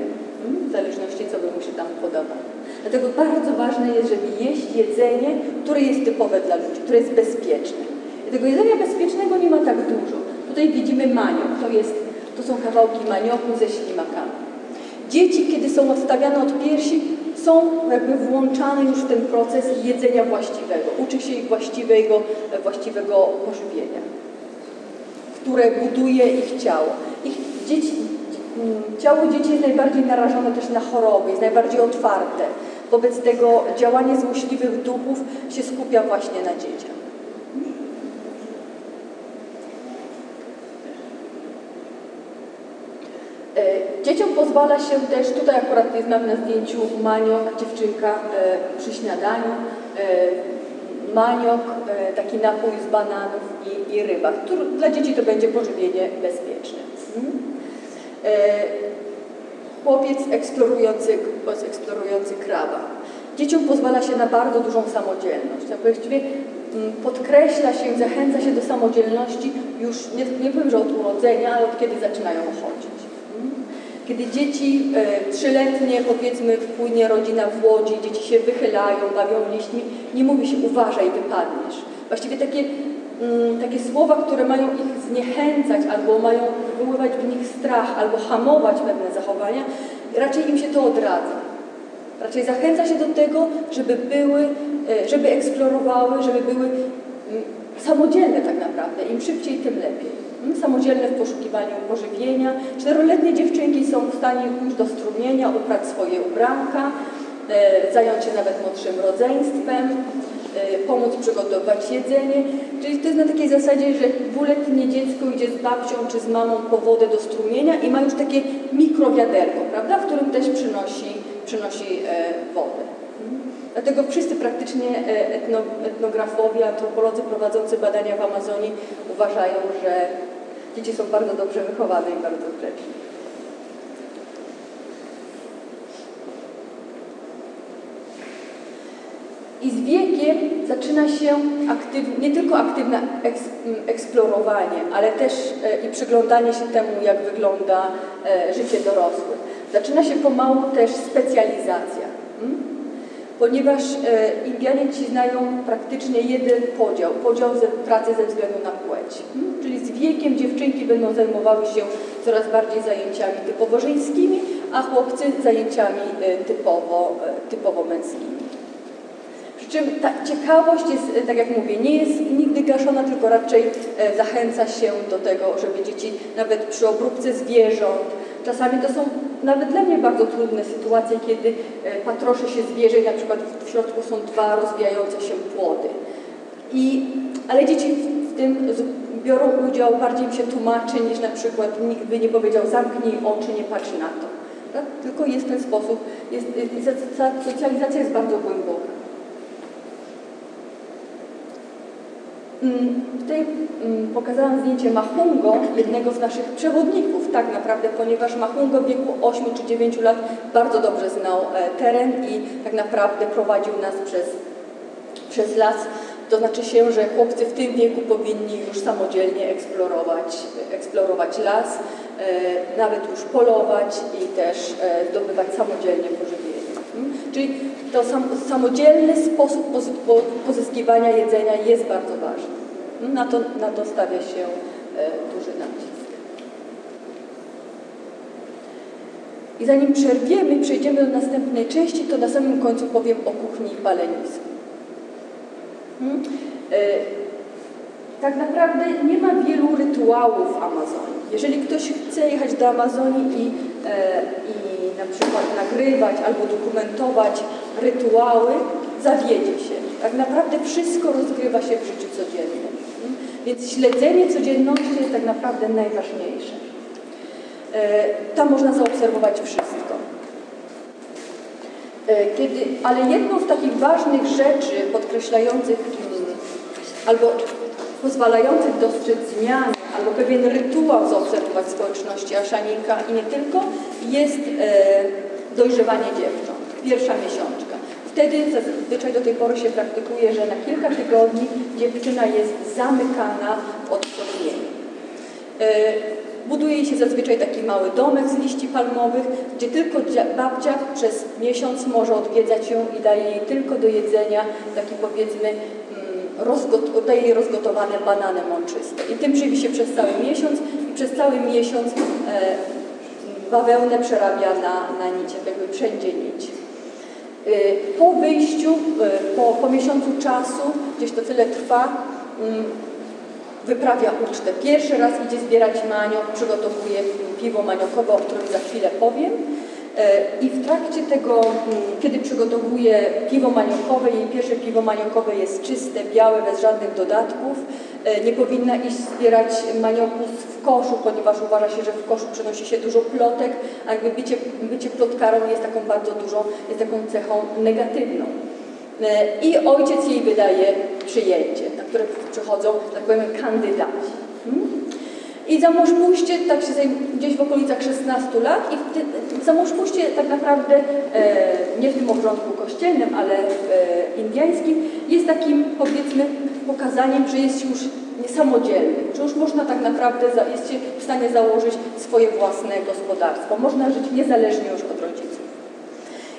mm, w zależności co by mu się tam podobało. Dlatego bardzo ważne jest, żeby jeść jedzenie, które jest typowe dla ludzi, które jest bezpieczne. Tego jedzenia bezpiecznego nie ma tak dużo. Tutaj widzimy maniok, to, jest, to są kawałki manioku ze ślimakami. Dzieci, kiedy są odstawiane od piersi, są jakby włączane już w ten proces jedzenia właściwego. Uczy się ich właściwego, właściwego pożywienia, które buduje ich ciało. Ich dzieci, ciało dzieci jest najbardziej narażone też na choroby, jest najbardziej otwarte. Wobec tego działanie złośliwych duchów się skupia właśnie na dzieciach. Dzieciom pozwala się też, tutaj akurat jest mamy na zdjęciu maniok, dziewczynka e, przy śniadaniu, e, maniok, e, taki napój z bananów i, i ryba, dla dzieci to będzie pożywienie bezpieczne. Mhm. E, Chłopiec eksplorujący, eksplorujący kraba. Dzieciom pozwala się na bardzo dużą samodzielność. Tak właściwie mm, podkreśla się, zachęca się do samodzielności już, nie, nie powiem, że od urodzenia, ale od kiedy zaczynają chodzić. Kiedy dzieci e, trzyletnie, powiedzmy, wpłynie rodzina w łodzi, dzieci się wychylają, bawią liśćmi, nie mówi się uważaj, wypadniesz. Właściwie takie, mm, takie słowa, które mają ich zniechęcać, albo mają wywoływać w nich strach, albo hamować pewne zachowania, raczej im się to odradza. Raczej zachęca się do tego, żeby były, e, żeby eksplorowały, żeby były mm, samodzielne tak naprawdę. Im szybciej, tym lepiej. Samodzielne w poszukiwaniu pożywienia. Czteroletnie dziewczynki są w stanie już do strumienia uprać swoje ubranka, e, zająć się nawet młodszym rodzeństwem, e, pomóc przygotować jedzenie. Czyli to jest na takiej zasadzie, że dwuletnie dziecko idzie z babcią czy z mamą po wodę do strumienia i ma już takie mikrowiaderko, prawda, w którym też przynosi, przynosi e, wodę. Dlatego wszyscy praktycznie etno, etnografowie, antropolodzy prowadzący badania w Amazonii uważają, że dzieci są bardzo dobrze wychowane i bardzo grzeczne. I z wiekiem zaczyna się aktyw, nie tylko aktywne eks, m, eksplorowanie, ale też e, i przyglądanie się temu, jak wygląda e, życie dorosłych. Zaczyna się pomału też specjalizacja. Mm? Ponieważ e, Indianie ci znają praktycznie jeden podział, podział pracy ze względu na płeć. Mm? Czyli z wiekiem dziewczynki będą zajmowały się coraz bardziej zajęciami typowo żeńskimi, a chłopcy zajęciami e, typowo, e, typowo męskimi. Przy czym ta ciekawość jest, tak jak mówię, nie jest nigdy gaszona, tylko raczej zachęca się do tego, żeby dzieci nawet przy obróbce zwierząt, czasami to są nawet dla mnie bardzo trudne sytuacje, kiedy e, patroszy się zwierzę i na przykład w środku są dwa rozwijające się płody. I, ale dzieci w tym biorą udział, bardziej im się tłumaczy niż na przykład nikt by nie powiedział zamknij oczy, nie patrz na to. Tak? Tylko jest ten sposób, jest, socjalizacja jest bardzo głęboka. Tutaj mm, pokazałam zdjęcie Mahungo, jednego z naszych przewodników, tak naprawdę, ponieważ Mahungo w wieku 8 czy 9 lat bardzo dobrze znał e, teren i tak naprawdę prowadził nas przez, przez las. To znaczy się, że chłopcy w tym wieku powinni już samodzielnie eksplorować, eksplorować las, e, nawet już polować i też e, zdobywać samodzielnie pożywienie. Mm? Czyli to sam, samodzielny sposób pozy- po- pozyskiwania jedzenia jest bardzo ważny. Na to, na to stawia się duży nacisk. I zanim przerwiemy, przejdziemy do następnej części, to na samym końcu powiem o kuchni i palenisku. Hmm? E, Tak naprawdę nie ma wielu rytuałów w Amazonii. Jeżeli ktoś chce jechać do Amazonii i, e, i na przykład nagrywać albo dokumentować rytuały, zawiedzie się. Tak naprawdę wszystko rozgrywa się w życiu codziennym. Hmm? Więc śledzenie codzienności jest tak naprawdę najważniejsze. E, Tam można zaobserwować wszystko. E, Kiedy, ale jedną z takich ważnych rzeczy podkreślających mm, albo pozwalających dostrzec zmiany, albo pewien rytuał zaobserwować społeczności Aszaninka i nie tylko, jest e, dojrzewanie dziewcząt, pierwsza miesiączka. Wtedy zazwyczaj do tej pory się praktykuje, że na kilka tygodni dziewczyna jest zamykana w odstąpieniu. E, Buduje się zazwyczaj taki mały domek z liści palmowych, gdzie tylko babcia przez miesiąc może odwiedzać ją i daje jej tylko do jedzenia taki powiedzmy rozgot- daje rozgotowane banany mączyste. I tym żywi się przez cały miesiąc i przez cały miesiąc e, bawełnę przerabia na, na nić, jak jakby wszędzie nić. Y, Po wyjściu, y, po, po miesiącu czasu, gdzieś to tyle trwa, mm, wyprawia ucztę. Pierwszy raz idzie zbierać maniok, przygotowuje piwo maniokowe, o którym za chwilę powiem. E, I w trakcie tego, mm, kiedy przygotowuje piwo maniokowe, jej pierwsze piwo maniokowe jest czyste, białe, bez żadnych dodatków. E, Nie powinna iść zbierać manioków w koszu, ponieważ uważa się, że w koszu przenosi się dużo plotek, a jakby bycie, bycie plotkarą jest taką bardzo dużą, jest taką cechą negatywną. E, I ojciec jej wydaje przyjęcie, na które przychodzą, tak powiem, kandydaci. Hmm? I za mąż pójście, tak się gdzieś w okolicach 16 lat, i za mąż pójście tak naprawdę e, nie w tym obrządku kościelnym, ale e, indiańskim, jest takim powiedzmy pokazaniem, że jest już niesamodzielny, że już można tak naprawdę, jest w stanie założyć swoje własne gospodarstwo. Można żyć niezależnie już od rodziców.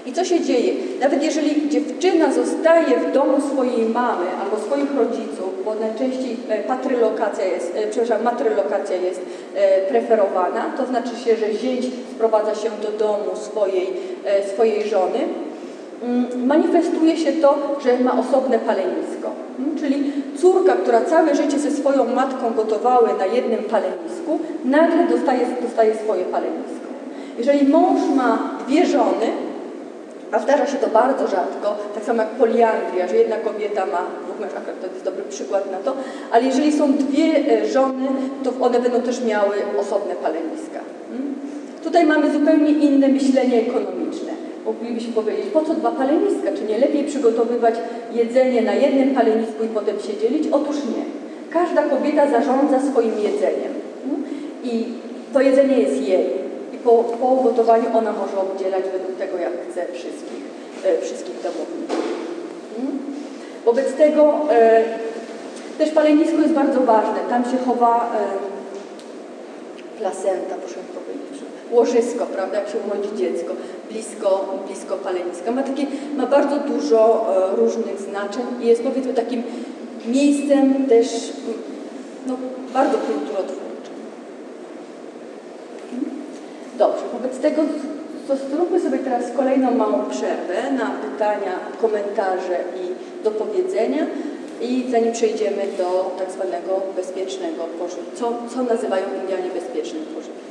I co się dzieje? Nawet jeżeli dziewczyna zostaje w domu swojej mamy albo swoich rodziców, bo najczęściej e, patrylokacja jest, e, przepraszam, matrylokacja jest e, preferowana, to znaczy się, że zięć sprowadza się do domu swojej, swojej żony, mm, manifestuje się to, że ma osobne palenisko. Mm, Czyli córka, która całe życie ze swoją matką gotowały na jednym palenisku, nagle dostaje, dostaje swoje palenisko. Jeżeli mąż ma dwie żony, a zdarza się to bardzo rzadko, tak samo jak poliandria, że jedna kobieta ma dwóch mężów, akurat to jest dobry przykład na to, ale jeżeli są dwie e, żony, to one będą też miały osobne paleniska. Mm? Tutaj mamy zupełnie inne myślenie ekonomiczne. Moglibyśmy powiedzieć, po co dwa paleniska? Czy nie lepiej przygotowywać jedzenie na jednym palenisku i potem się dzielić? Otóż nie. Każda kobieta zarządza swoim jedzeniem. Mm? I to jedzenie jest jej po, po ugotowaniu ona może oddzielać według tego, jak chce wszystkich, e, wszystkich domowników. Mm? Wobec tego e, też palenisko jest bardzo ważne. Tam się chowa placenta, proszę powiedzieć, łożysko, prawda, jak się urodzi dziecko, blisko, blisko paleniska. Ma, takie, ma bardzo dużo e, różnych znaczeń i jest powiedzmy takim miejscem też no, bardzo kulturotwórczym. Dobrze, wobec tego to zróbmy sobie teraz kolejną małą przerwę na pytania, komentarze i dopowiedzenia i zanim przejdziemy do tak zwanego bezpiecznego pożywienia, co, co nazywają Indianie bezpiecznym pożywieniem.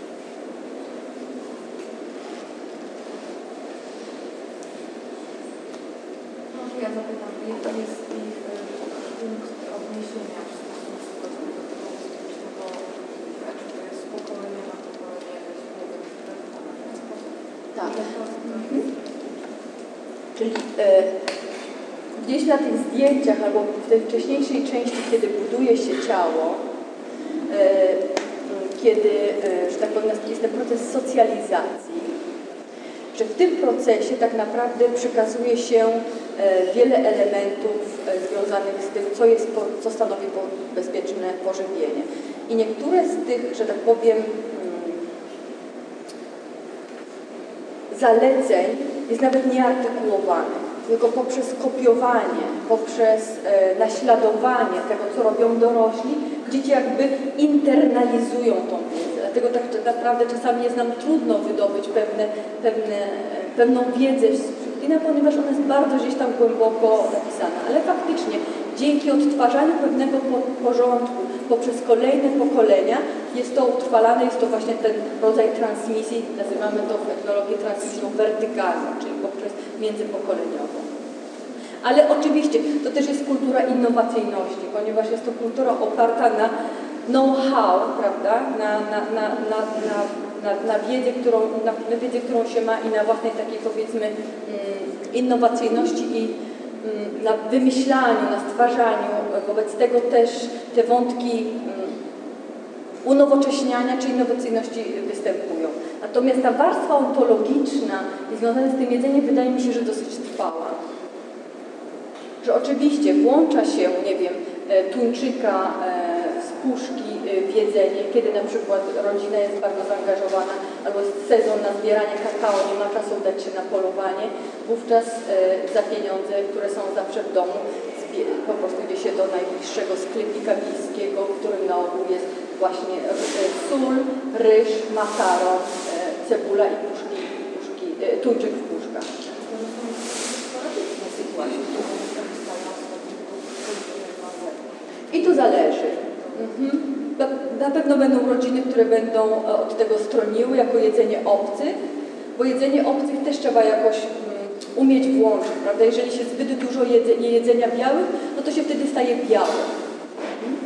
Może ja zapytam, jaki jest ich e, punkt odniesienia w stosunku do tego bezpiecznego piwa? Czy to jest pokolenie na pokolenie, jakaś wiedza przetransmitowana w ten sposób? Tak. Ile procent to Mhm. jest? Czyli e, gdzieś na tych zdjęciach albo w tej wcześniejszej części, kiedy buduje się ciało, e, m, kiedy, e, że tak powiem, jest ten proces socjalizacji, że w tym procesie tak naprawdę przekazuje się e, wiele elementów związanych z tym, co, jest, co stanowi bezpieczne pożywienie. I niektóre z tych, że tak powiem, mm, zaleceń jest nawet nieartykułowane, tylko poprzez kopiowanie, poprzez e, naśladowanie tego, co robią dorośli, Dzieci jakby internalizują tą wiedzę, dlatego tak naprawdę czasami jest nam trudno wydobyć pewne, pewne, pewną wiedzę z Szybkina, ponieważ ona jest bardzo gdzieś tam głęboko napisana, ale faktycznie dzięki odtwarzaniu pewnego po- porządku poprzez kolejne pokolenia jest to utrwalane, jest to właśnie ten rodzaj transmisji, nazywamy to w etnologii transmisją wertykalną, czyli poprzez międzypokoleniową. Ale oczywiście to też jest kultura innowacyjności, ponieważ jest to kultura oparta na know-how, prawda, na, na, na, na, na, na, na, wiedzę, którą, na, na wiedzę, którą się ma i na własnej takiej powiedzmy mm, innowacyjności i mm, na wymyślaniu, na stwarzaniu. Wobec tego też te wątki mm, unowocześniania czy innowacyjności występują. Natomiast ta warstwa ontologiczna i związana z tym jedzeniem wydaje mi się, że dosyć trwała że oczywiście włącza się, nie wiem, e, tuńczyka e, puszki e, w jedzenie, kiedy na przykład rodzina jest bardzo zaangażowana, albo jest sezon na zbieranie kakao, nie ma czasu dać się na polowanie, wówczas za pieniądze, które są zawsze w domu, po prostu idzie się do najbliższego sklepika wiejskiego, w którym na ogół jest właśnie sól, ryż, makaron, cebula i puszki, puszki tuńczyk w puszkach. I to zależy. Mhm. Na, pewno będą rodziny, które będą e, od tego stroniły jako jedzenie obcych, bo jedzenie obcych też trzeba jakoś mm, umieć włączyć, prawda? Jeżeli się zbyt dużo jedze, je jedzenia białych, no to się wtedy staje białe. Mhm.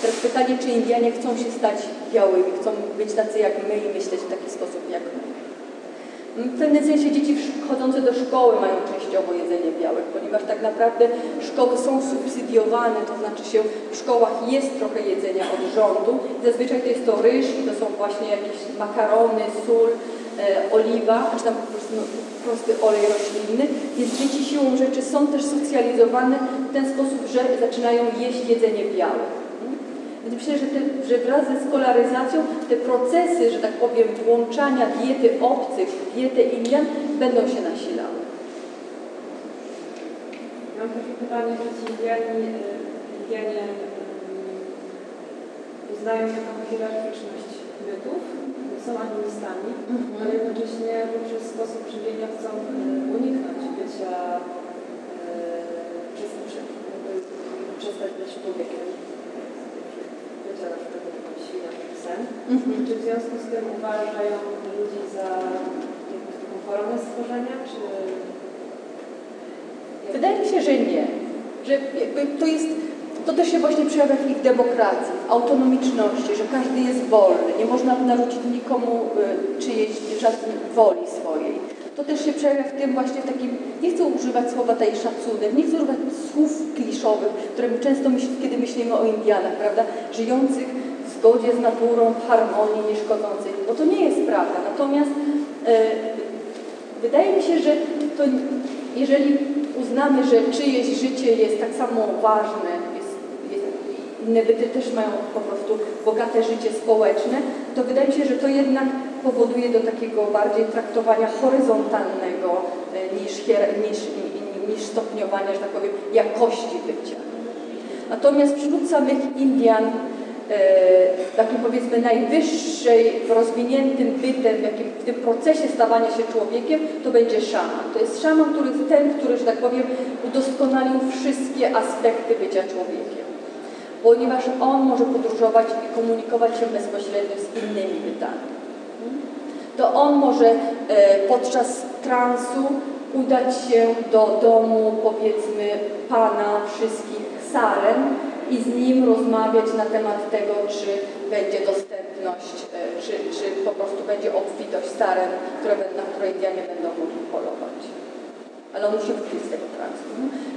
Teraz pytanie, czy Indianie chcą się stać białymi, chcą być tacy jak my i myśleć w taki sposób jak my. W pewnym sensie dzieci chodzące do szkoły mają częściowo jedzenie białek, ponieważ tak naprawdę szkoły są subsydiowane, to znaczy się w szkołach jest trochę jedzenia od rządu. Zazwyczaj to jest to ryż i to są właśnie jakieś makarony, sól, e, oliwa, czy tam po prostu no, prosty olej roślinny, więc dzieci siłą rzeczy są też socjalizowane w ten sposób, że zaczynają jeść jedzenie białe. Więc myślę, że, te, że wraz ze skolaryzacją te procesy, że tak powiem, włączania diety obcych w dietę Indian będą się nasilały. Mam takie pytanie, czy ci Indianie, y, Indianie y, uznają taką hierarchiczność bytów, są animistami, ale jednocześnie poprzez sposób żywienia chcą y, uniknąć bycia, przez, przestać być człowiekiem, przykład taką świnią czy w związku z tym uważają ludzi za jakąś taką formę stworzenia, czy Wydaje mi się, że nie. Że to jest, to też się właśnie przejawia w ich demokracji, w autonomiczności, że każdy jest wolny, nie można narzucić nikomu y, czyjejś żadnej woli swojej. To też się przejawia w tym właśnie w takim, nie chcę używać słowa tej szacunek, nie chcę używać słów kliszowych, które my często myśl, kiedy myślimy o Indianach, prawda, żyjących w zgodzie z naturą, w harmonii, nie szkodzących, bo to nie jest prawda. Natomiast y, wydaje mi się, że to jeżeli uznamy, że czyjeś życie jest tak samo ważne, inne byty też mają po prostu bogate życie społeczne, to wydaje mi się, że to jednak powoduje do takiego bardziej traktowania horyzontalnego e, niż, niż, niż stopniowania, że tak powiem, jakości bycia. Natomiast wśród samych Indian e, takim powiedzmy najwyższej, rozwiniętym bytem, jakim w tym procesie stawania się człowiekiem, to będzie szaman. To jest szaman, który ten, który, że tak powiem, udoskonalił wszystkie aspekty bycia człowiekiem. Ponieważ on może podróżować i komunikować się bezpośrednio z innymi bytami. To on może e, podczas transu udać się do domu, powiedzmy, pana wszystkich saren i z nim rozmawiać na temat tego, czy będzie dostępność, e, czy, czy po prostu będzie obfitość staren, które, na które Indianie będą mogli polować. Ale on musi wyjść z tego transu.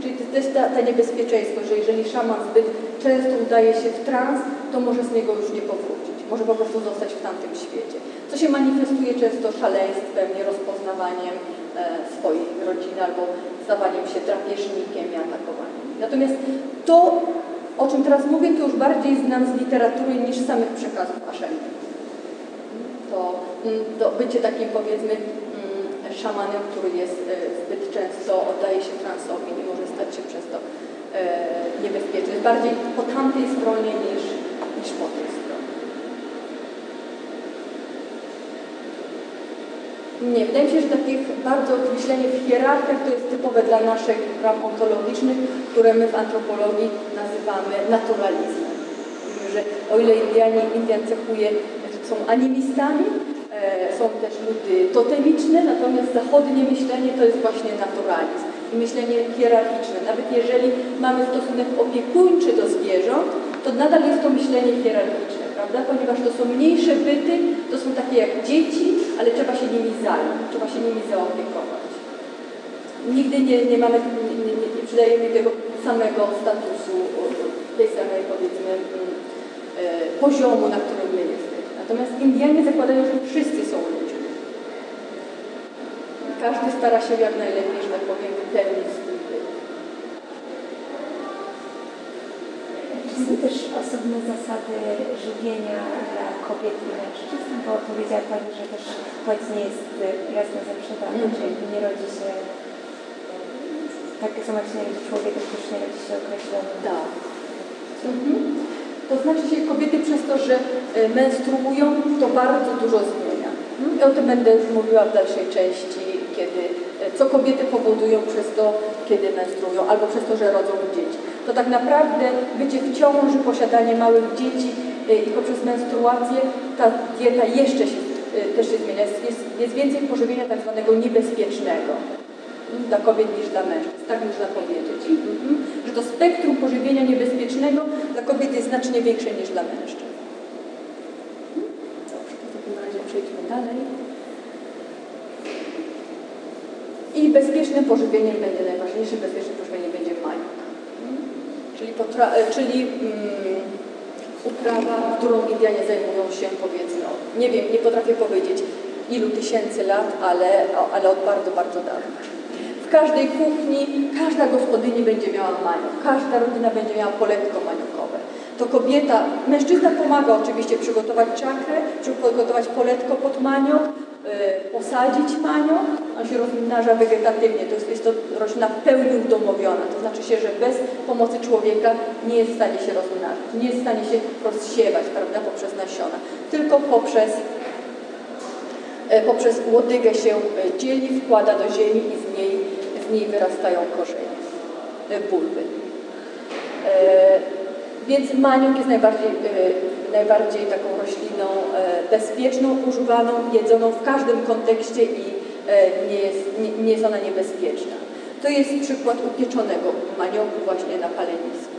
Czyli to jest ta, ta niebezpieczeństwo, że jeżeli szaman zbyt często udaje się w trans, to może z niego już nie powrócić. Może po prostu zostać w tamtym świecie. Co się manifestuje często szaleństwem, nierozpoznawaniem e, swojej rodziny albo stawaniem się drapieżnikiem i atakowaniem. Natomiast to o czym teraz mówię, to już bardziej znam z literatury niż z samych przekazów Aszenki. To, mm, to bycie takim powiedzmy mm, szamanem, który jest e, zbyt często oddaje się transowi, nie może stać się przez to e, niebezpieczny. Bardziej po tamtej stronie niż, Nie, wydaje mi się, że takie bardzo myślenie w hierarchiach to jest typowe dla naszych ram ontologicznych, które my w antropologii nazywamy naturalizmem. Mówimy, że o ile Indianie, Indian cechuje, są animistami, e, są też ludy totemiczne, natomiast zachodnie myślenie to jest właśnie naturalizm i myślenie hierarchiczne. Nawet jeżeli mamy stosunek opiekuńczy do zwierząt, to nadal jest to myślenie hierarchiczne, prawda? Ponieważ to są mniejsze byty, to są takie jak dzieci, ale trzeba się nimi zająć, trzeba się nimi zaopiekować. Nigdy nie, nie mamy, nie, nie, nie przydajemy tego samego statusu, tej samej powiedzmy e, poziomu, na którym my jesteśmy. Natomiast Indianie zakładają, że wszyscy są ludźmi. Każdy stara się jak najlepiej, że tak powiem, wypełnić swój byt. Czy są też osobne zasady żywienia dla kobiet i mężczyzn? Bo powiedziała Pani, że też płeć nie jest y, jasno zaprzedana, że jakby nie rodzi się tak samo jak się nie rodzi człowiek, to też nie rodzi się określony. Tak. Mhm. To znaczy się kobiety przez to, że e, menstruują, to bardzo dużo zmienia. Mhm. I o tym będę już mówiła w dalszej części, kiedy, e, co kobiety powodują przez to, kiedy menstruują, albo przez to, że rodzą dzieci. To tak naprawdę bycie w ciąży, posiadanie małych dzieci e, i poprzez menstruację ta dieta jeszcze się, e, też się zmienia. Jest, jest, więcej pożywienia tak zwanego niebezpiecznego dla kobiet niż dla mężczyzn, tak można powiedzieć. Mhm. Że to spektrum pożywienia niebezpiecznego dla kobiet jest znacznie większe niż dla mężczyzn. Dobrze, to w takim razie przejdźmy dalej. I bezpiecznym pożywieniem będzie najważniejsze, majok. Mhm. Czyli, e, czyli mm, uprawa, którą Indianie zajmują się powiedzmy, nie wiem, nie potrafię powiedzieć ilu tysięcy lat, ale, ale od bardzo, bardzo dawna. W każdej kuchni, każda gospodyni będzie miała maniok, każda rodzina będzie miała poletko maniokowe. To kobieta, mężczyzna pomaga oczywiście przygotować czakrę, przygotować poletko pod maniok, yy, posadzić maniok, on się rozmnaża wegetatywnie, to jest, jest to roślina w pełni udomowiona, to znaczy się, że bez pomocy człowieka nie jest w stanie się rozmnażać, nie jest w stanie się rozsiewać, prawda, poprzez nasiona, tylko poprzez E, poprzez łodygę się e, dzieli, wkłada do ziemi i z niej, z niej wyrastają korzenie, bulwy. E, Więc maniok jest najbardziej, najbardziej taką rośliną e, bezpieczną, używaną, jedzoną w każdym kontekście i e, nie jest, nie, nie jest ona niebezpieczna. To jest przykład upieczonego manioku właśnie na palenisku,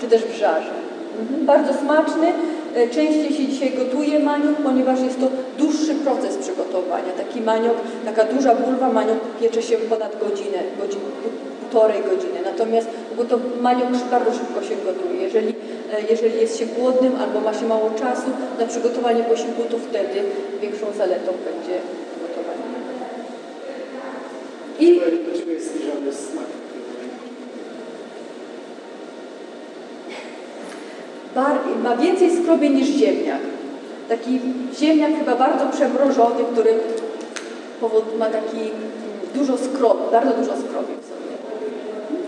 czy też w żarze. Mhm. Bardzo smaczny. E, Częściej się dzisiaj gotuje maniok, ponieważ jest to dłuższy proces przygotowania. Taki maniok, taka duża bulwa maniok piecze się ponad godzinę, godzinę półtorej godziny. Natomiast gotow- maniok bardzo szybko się gotuje. Jeżeli, jeżeli jest się głodnym albo ma się mało czasu na przygotowanie posiłku, to wtedy większą zaletą będzie gotowanie. I bar- ma więcej skrobi niż ziemniak. Taki ziemniak chyba bardzo przemrożony, który ma taki dużo skrobi, bardzo dużo skrobi w sobie.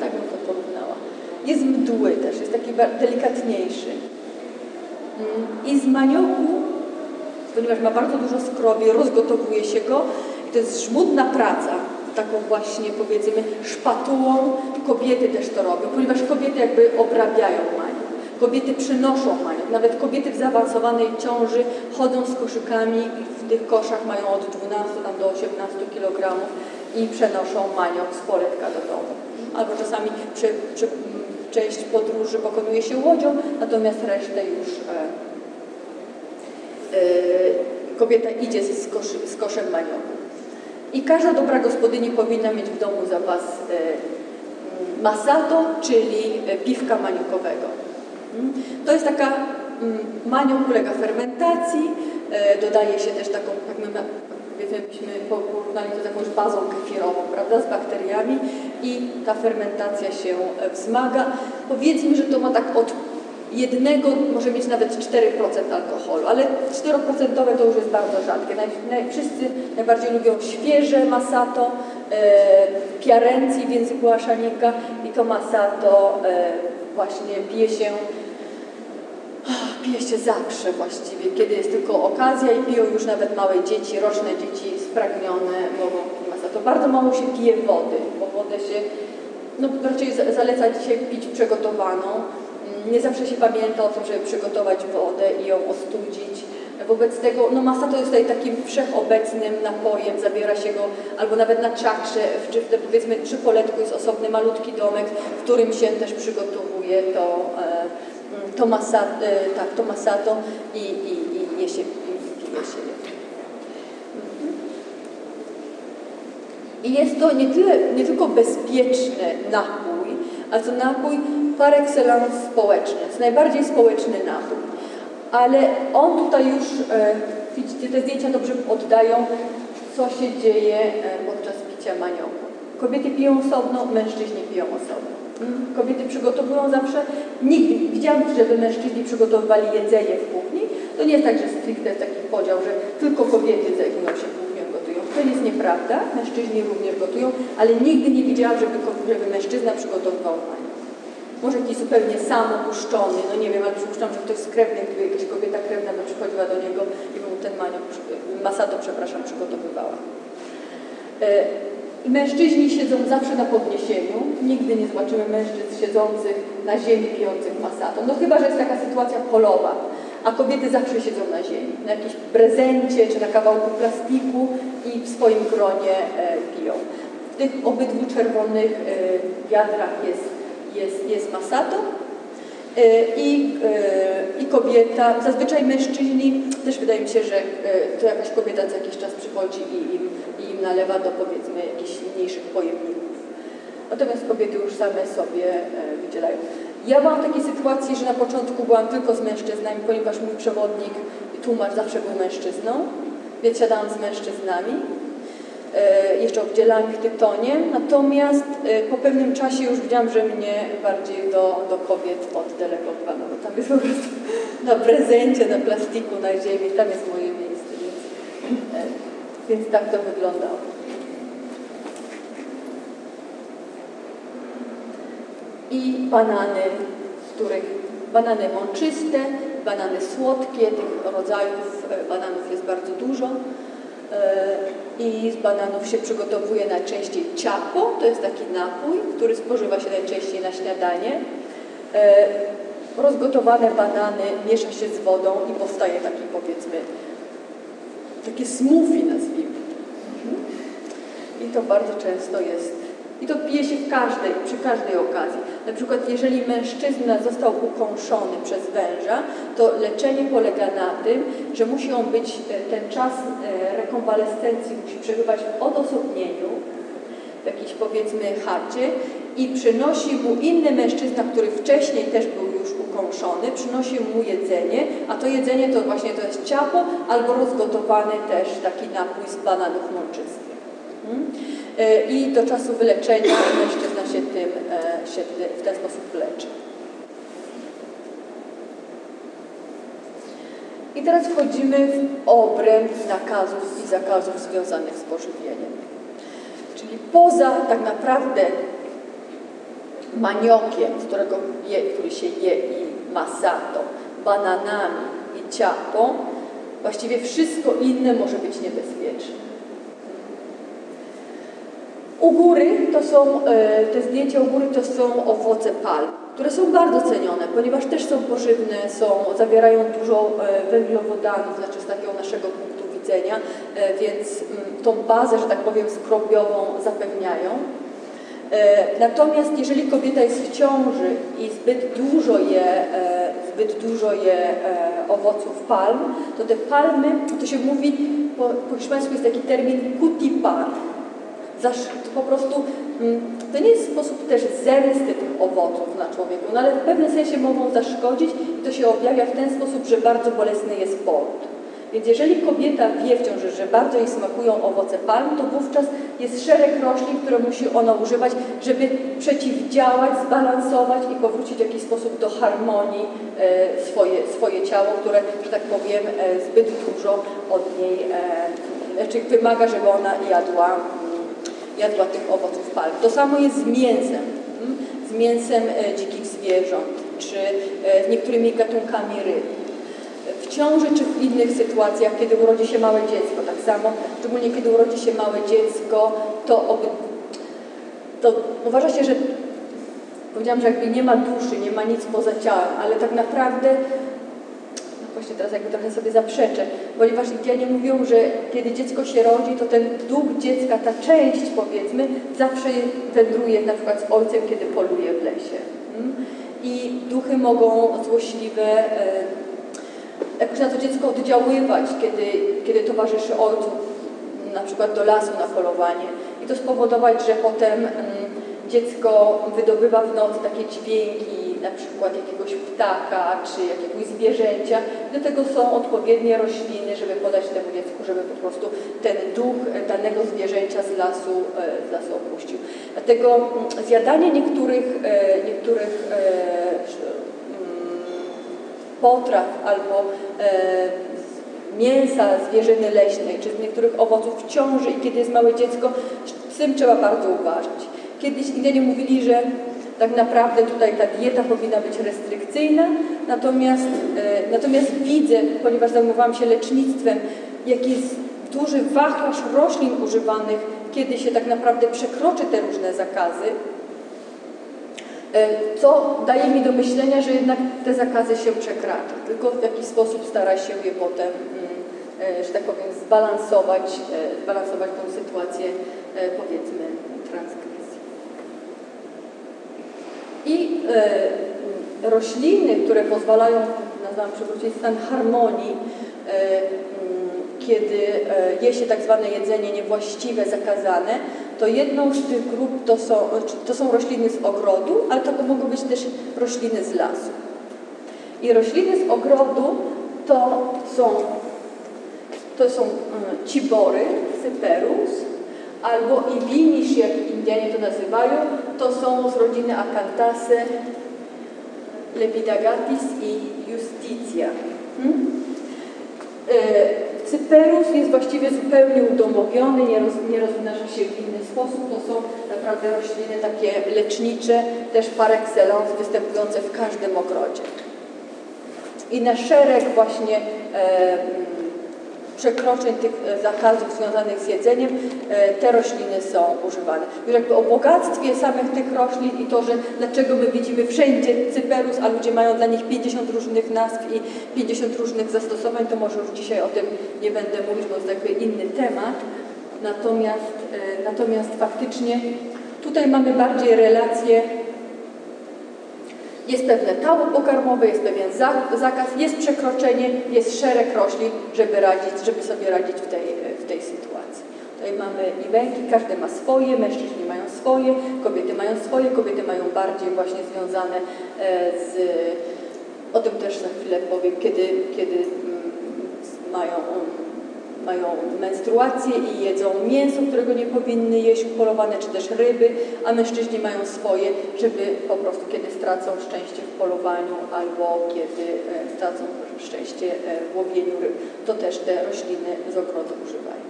Tak bym to porównała. Jest mdły też, jest taki delikatniejszy. Mm, I z manioku, ponieważ ma bardzo dużo skrobi, rozgotowuje się go i to jest żmudna praca, taką właśnie powiedzmy szpatułą. Kobiety też to robią, ponieważ kobiety jakby obrabiają maniok. Kobiety przynoszą maniok. Nawet kobiety w zaawansowanej ciąży chodzą z koszykami i w tych koszach mają od 12 tam do 18 kg i przenoszą maniok z poletka do domu. Albo czasami przy, przy, część podróży pokonuje się łodzią, natomiast resztę już e, e, kobieta idzie z, koszy, z koszem manioku. I każda dobra gospodyni powinna mieć w domu zapas e, masato, czyli piwka maniokowego. Mm. To jest taka, mm, maniok ulega fermentacji, dodaje się też taką, byśmy po- porównali to z jakąś bazą kefirową, prawda, z bakteriami i ta fermentacja się e, wzmaga. Powiedzmy, że to ma tak od jednego, może mieć nawet 4% alkoholu, ale 4% to już jest bardzo rzadkie. Naj, naj, wszyscy najbardziej lubią świeże masato, e, piarenci w języku aszanika i to masato e, właśnie pije się pije się zawsze właściwie, kiedy jest tylko okazja i piją już nawet małe dzieci, roczne dzieci spragnione mogą pić masato. Bardzo mało się pije wody, bo wodę się no, raczej za- zaleca dzisiaj pić przygotowaną. Nie zawsze się pamięta o tym, żeby przygotować wodę i ją ostudzić. Wobec tego no masato jest tutaj takim wszechobecnym napojem, zabiera się go albo nawet na czakrze, czy w powiedzmy przy poletku jest osobny malutki domek, w którym się też przygotowuje to, e, mm, to, masa, e, tak, to masato i, i, i je się, i pije się. Mhm. I jest to nie, tyle, nie tylko bezpieczny napój, ale to napój par excellence społeczny. To najbardziej społeczny napój. Ale on tutaj już, e, widzicie, te zdjęcia dobrze oddają, co się dzieje e, podczas picia manioku. Kobiety piją osobno, mężczyźni piją osobno. Kobiety przygotowują zawsze, nigdy, widziałam, żeby mężczyźni przygotowywali jedzenie w kuchni. To nie jest tak, że stricte jest taki podział, że tylko kobiety zajmują się kuchnią, gotują. To jest nieprawda, mężczyźni również gotują, ale nigdy nie widziałam, żeby, żeby mężczyzna przygotowywał maniok. Może jakiś zupełnie sam opuszczony, no nie wiem, ale przypuszczam, że ktoś z krewnych, gdyby jakaś kobieta krewna by przychodziła do niego i mu ten maniok, przy- masato, przepraszam, przygotowywała. Mężczyźni siedzą zawsze na podniesieniu. Nigdy nie zobaczymy mężczyzn siedzących na ziemi, pijących masato. No chyba, że jest taka sytuacja polowa, a kobiety zawsze siedzą na ziemi, na jakimś prezencie czy na kawałku plastiku i w swoim gronie e, piją. W tych obydwu czerwonych e, wiadrach jest, jest, jest masato. E, I, e, I kobieta, zazwyczaj mężczyźni, też wydaje mi się, że e, to jakaś kobieta co jakiś czas przychodzi i im nalewa do powiedzmy jakichś mniejszych pojemników. Natomiast kobiety już same sobie e, wydzielają. Ja byłam w takiej sytuacji, że na początku byłam tylko z mężczyznami, ponieważ mój przewodnik, tłumacz zawsze był mężczyzną, więc siadałam z mężczyznami. E, jeszcze oddzielałam ich tytonie, natomiast e, po pewnym czasie już widziałam, że mnie bardziej do, do kobiet oddelegowano, bo tam jest po prostu na prezencie, na plastiku, na ziemi, tam jest moje miejsce, więc, więc tak to wyglądało. I banany, z których banany mączyste, banany słodkie, tych rodzajów e, bananów jest bardzo dużo. E, I z bananów się przygotowuje najczęściej ciapo, to jest taki napój, który spożywa się najczęściej na śniadanie. E, Rozgotowane banany miesza się z wodą i powstaje taki powiedzmy, takie smoothie nazwijmy. I to bardzo często jest. I to pije się w każdej, przy każdej okazji. Na przykład jeżeli mężczyzna został ukąszony przez węża, to leczenie polega na tym, że musi on być, e, ten czas e, rekonwalescencji musi przebywać w odosobnieniu, w jakiejś powiedzmy chacie i przynosi mu inny mężczyzna, który wcześniej też był już ukąszony, przynosi mu jedzenie, a to jedzenie to właśnie to jest ciapo albo rozgotowany też taki napój z bananów mączystych. Mm. E, I do czasu wyleczenia mężczyzna się tym e, się w ten sposób leczy. I teraz wchodzimy w obręb nakazów i zakazów związanych z pożywieniem. Czyli poza tak naprawdę maniokiem, którego je, który się je i masato, bananami i ciapo, właściwie wszystko inne może być niebezpieczne. U góry to są, e, te zdjęcia u góry to są owoce palm, które są bardzo cenione, ponieważ też są pożywne, są, zawierają dużo e, węglowodanów, znaczy z takiego naszego punktu widzenia, e, więc mm, tą bazę, że tak powiem, skrobiową zapewniają. E, Natomiast jeżeli kobieta jest w ciąży i zbyt dużo je, e, zbyt dużo je e, owoców palm, to te palmy, to się mówi, po, po hiszpańsku jest taki termin cutipar. Po prostu mm, to nie jest sposób też zemsty tych owoców na człowieku, no ale w pewnym sensie mogą zaszkodzić i to się objawia w ten sposób, że bardzo bolesny jest poród. Więc jeżeli kobieta wie w ciąży, że bardzo jej smakują owoce palm, to wówczas jest szereg roślin, które musi ona używać, żeby przeciwdziałać, zbalansować i powrócić w jakiś sposób do harmonii e, swoje, swoje ciało, które, że tak powiem, e, zbyt dużo od niej, e, znaczy wymaga, żeby ona jadła, mm, jadła tych owoców palm. To samo jest z mięsem, mm, z mięsem dzikich zwierząt, czy z niektórymi gatunkami ryb. W ciąży czy w innych sytuacjach, kiedy urodzi się małe dziecko. Tak samo, szczególnie kiedy urodzi się małe dziecko, to, oby, to uważa się, że powiedziałam, że jakby nie ma duszy, nie ma nic poza ciałem, ale tak naprawdę no właśnie teraz jakby trochę sobie zaprzeczę, ponieważ Indianie mówią, że kiedy dziecko się rodzi, to ten duch dziecka, ta część powiedzmy, zawsze wędruje na przykład z ojcem, kiedy poluje w lesie. Mm? I duchy mogą złośliwe e, jakoś na to dziecko oddziaływać, kiedy, kiedy towarzyszy ojcu na przykład do lasu na polowanie i to spowodować, że potem mm, dziecko wydobywa w nocy takie dźwięki, na przykład jakiegoś ptaka czy jakiegoś zwierzęcia. Do tego są odpowiednie rośliny, żeby podać temu dziecku, żeby po prostu ten duch danego zwierzęcia z lasu, e, z lasu opuścił. Dlatego mm, zjadanie niektórych, e, niektórych e, potraw albo mięsa zwierzyny leśnej czy z niektórych owoców w ciąży i kiedy jest małe dziecko, z tym trzeba bardzo uważać. Kiedyś Indianie mówili, że tak naprawdę tutaj ta dieta powinna być restrykcyjna, natomiast, e, natomiast widzę, ponieważ zajmowałam się lecznictwem, jaki jest duży wachlarz roślin używanych, kiedy się tak naprawdę przekroczy te różne zakazy, e, co daje mi do myślenia, że jednak te zakazy się przekracza, tylko w jakiś sposób stara się je potem, mm, e, że tak powiem, zbalansować, e, zbalansować tą sytuację, e, powiedzmy, transkrypcji. I e, rośliny, które pozwalają, nazywam przywrócić stan harmonii, e, mm, kiedy e, je się tak zwane jedzenie niewłaściwe, zakazane, to jedną z tych grup to są, to są rośliny z ogrodu, ale to mogą być też rośliny z lasu. I rośliny z ogrodu to są, to są mm, cibory, cyperus, albo ibinisz, jak Indianie to nazywają, to są z rodziny Acanthaceae, Lepidagatis i Justitia. Hmm? E, Cyperus jest właściwie zupełnie udomowiony, nie, roz, nie rozmnaża się w inny sposób. To są naprawdę rośliny takie lecznicze, też par excellence, występujące w każdym ogrodzie. I na szereg właśnie przekroczeń tych e, zakazów związanych z jedzeniem e, te rośliny są używane. Już jakby o bogactwie samych tych roślin i to, że dlaczego my widzimy wszędzie cyperus, a ludzie mają dla nich 50 różnych nazw i 50 różnych zastosowań, to może już dzisiaj o tym nie będę mówić, bo to jest jakby inny temat. Natomiast, e, natomiast faktycznie tutaj mamy bardziej relacje jest pewne tabu pokarmowe, jest pewien zakaz, jest przekroczenie, jest szereg roślin, żeby, radzić, żeby sobie radzić w tej, w tej sytuacji. Tutaj mamy i węki, każdy ma swoje, mężczyźni mają swoje, kobiety mają swoje, kobiety mają bardziej właśnie związane e, z... O tym też za chwilę powiem, kiedy, kiedy mm, mają mają menstruację i jedzą mięso, którego nie powinny jeść upolowane, czy też ryby, a mężczyźni mają swoje, żeby po prostu kiedy stracą szczęście w polowaniu albo kiedy e, stracą szczęście e, w łowieniu ryb, to też te rośliny z ogrodu używają.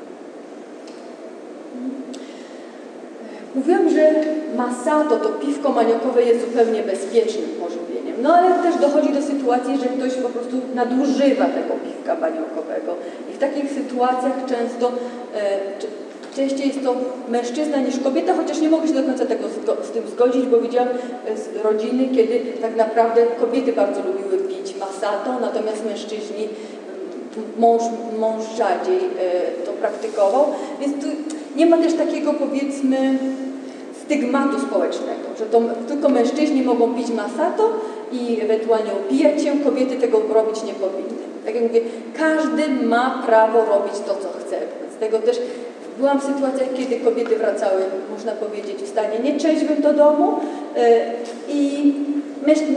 Mówiłam, że masato, to piwko maniokowe jest zupełnie bezpiecznym pożywieniem. No ale też dochodzi do sytuacji, że ktoś po prostu nadużywa tego piwka maniokowego. I w takich sytuacjach często, e, częściej jest to mężczyzna niż kobieta, chociaż nie mogę się do końca tego z tym zgodzić, bo widziałam e, z rodziny, kiedy tak naprawdę kobiety bardzo lubiły pić masato, natomiast mężczyźni mąż, mąż rzadziej e, to praktykował, więc tu nie ma też takiego powiedzmy stygmatu społecznego, że to tylko mężczyźni mogą pić masato i ewentualnie opijać się, kobiety tego robić nie powinny. Tak jak mówię, każdy ma prawo robić to, co chce. Z tego też byłam w sytuacjach, kiedy kobiety wracały, można powiedzieć, w stanie nieczęśliwym do domu e, i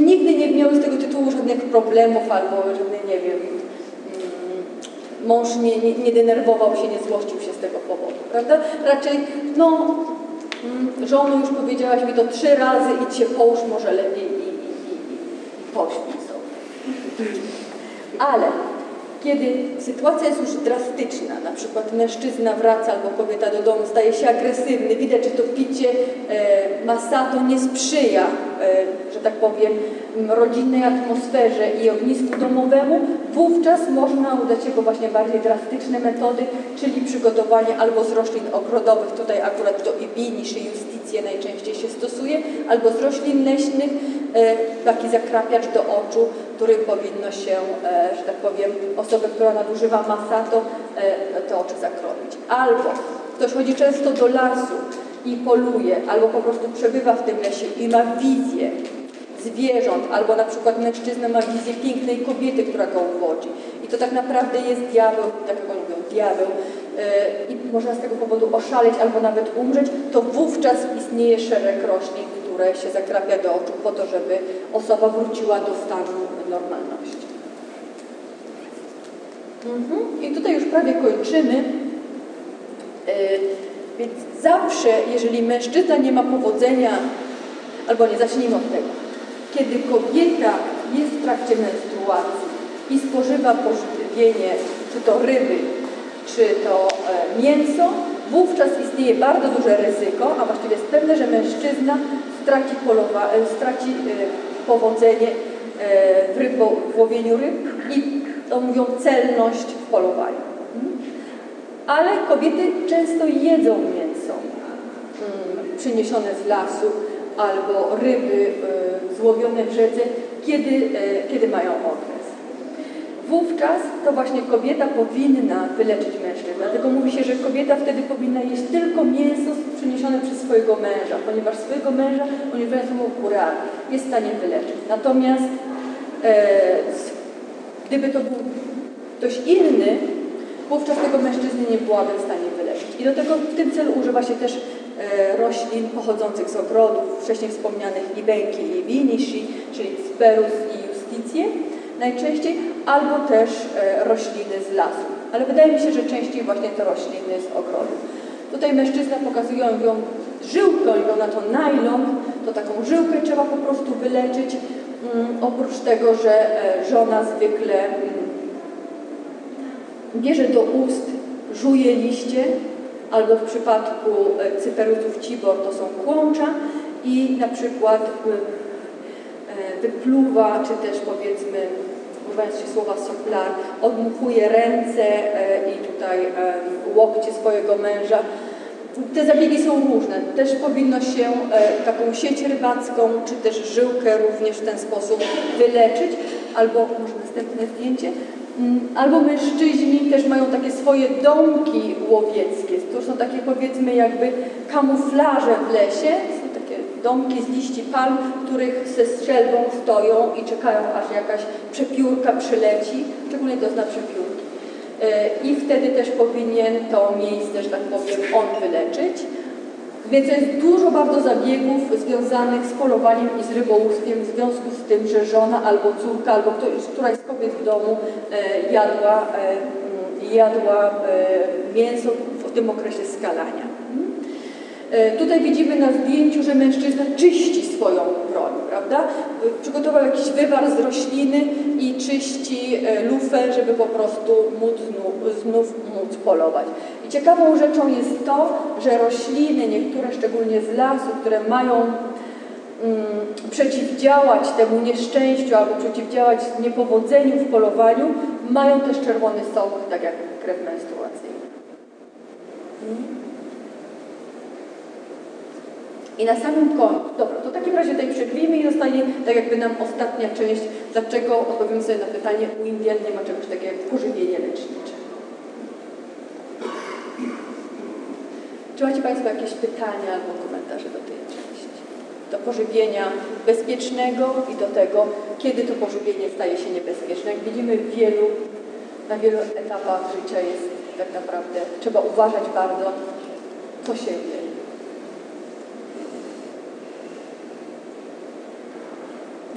nigdy nie miały z tego tytułu żadnych problemów albo żadnych, nie wiem, mąż nie, nie, nie, denerwował się, nie złościł się z tego powodu, prawda? Raczej, no, mm, żono już powiedziałaś mi to trzy razy, idź się połóż może lepiej i, i, i, i pośpij sobie. Ale kiedy sytuacja jest już drastyczna, na przykład mężczyzna wraca albo kobieta do domu, staje się agresywny, widać, że to picie e, masato nie sprzyja że tak powiem, rodzinnej atmosferze i ognisku domowemu, wówczas można udać się po właśnie bardziej drastyczne metody, czyli przygotowanie albo z roślin ogrodowych, tutaj akurat to ibinisz i justicję najczęściej się stosuje, albo z roślin leśnych, e, taki zakrapiacz do oczu, którym powinno się, e, że tak powiem, osobę, która nadużywa masato, e, te oczy zakropić. Albo ktoś chodzi często do lasu i poluje, albo po prostu przebywa w tym lesie i ma wizję zwierząt, albo na przykład mężczyzna ma wizję pięknej kobiety, która go uwodzi. I to tak naprawdę jest diabeł, tak jak oni mówią, diabeł, e, i można z tego powodu oszaleć albo nawet umrzeć, to wówczas istnieje szereg roślin, które się zakrapia do oczu po to, żeby osoba wróciła do stanu normalności. Mhm. I tutaj już prawie kończymy. E, Więc zawsze, jeżeli mężczyzna nie ma powodzenia, albo nie zacznijmy od tego, kiedy kobieta jest w trakcie menstruacji i spożywa pożywienie, czy to ryby, czy to e, mięso, wówczas istnieje bardzo duże ryzyko, a właściwie jest pewne, że mężczyzna straci, polowa, e, straci e, powodzenie e, w, rybo, w łowieniu ryb i to mówią celność w polowaniu. Ale kobiety często jedzą mięso mm, przyniesione z lasu albo ryby y, złowione w rzece, kiedy, y, kiedy mają okres. Wówczas to właśnie kobieta powinna wyleczyć mężczyznę. Dlatego mówi się, że kobieta wtedy powinna jeść tylko mięso przyniesione przez swojego męża, ponieważ swojego męża, są kural, jest w stanie wyleczyć. Natomiast e, gdyby to był ktoś inny, wówczas tego mężczyzny nie byłaby w stanie wyleczyć. I do tego w tym celu używa się też e, roślin pochodzących z ogrodów, wcześniej wspomnianych ibenki i winishi, czyli sperus i justicje najczęściej, albo też e, rośliny z lasu. Ale wydaje mi się, że częściej właśnie te rośliny z ogrodu. Tutaj mężczyzna pokazują ją żyłkę, ją na to nylon, to taką żyłkę trzeba po prostu wyleczyć. Mm, oprócz tego, że e, żona zwykle bierze do ust, żuje liście, albo w przypadku e, cyperusów cibor to są kłącza i na przykład e, wypluwa, czy też powiedzmy, używając się słowa soplar, odmuchuje ręce e, i tutaj łokcie swojego męża. Te zabiegi są różne. Też powinno się taką sieć rybacką, czy też żyłkę również w ten sposób wyleczyć. Albo, może następne zdjęcie, Albo mężczyźni też mają takie swoje domki łowieckie. To są takie powiedzmy jakby kamuflaże w lesie. Są takie domki z liści palm, w których ze strzelbą stoją i czekają aż jakaś przepiórka przyleci. Szczególnie to zna przepiórki. E, I wtedy też powinien to miejsce, że tak powiem, on wyleczyć. Więc jest dużo bardzo zabiegów związanych z polowaniem i z rybołówstwem w związku z tym, że żona albo córka, albo ktoś, któraś z kobiet w domu e, jadła, e, jadła e, mięso w tym okresie skalania. E, Tutaj widzimy na zdjęciu, że mężczyzna czyści swoją broń, prawda? E, Przygotował jakiś wywar z rośliny i czyści e, lufę, żeby po prostu móc znów, móc polować. I ciekawą rzeczą jest to, że rośliny, niektóre szczególnie z lasu, które mają mm, przeciwdziałać temu nieszczęściu albo przeciwdziałać niepowodzeniu w polowaniu, mają też czerwony sok, tak jak krew menstruacyjna. Mm. I na samym końcu, dobra, to w takim razie tutaj przerwijmy i zostanie tak jakby nam ostatnia część, dlaczego odpowiemy sobie na pytanie, u Indian nie ma czegoś takiego jak pożywienie lecznicze. Czy macie Państwo jakieś pytania albo komentarze do tej części? Do pożywienia bezpiecznego i do tego, kiedy to pożywienie staje się niebezpieczne. Jak widzimy wielu, na wielu etapach życia jest tak naprawdę, trzeba uważać bardzo, co się dzieje.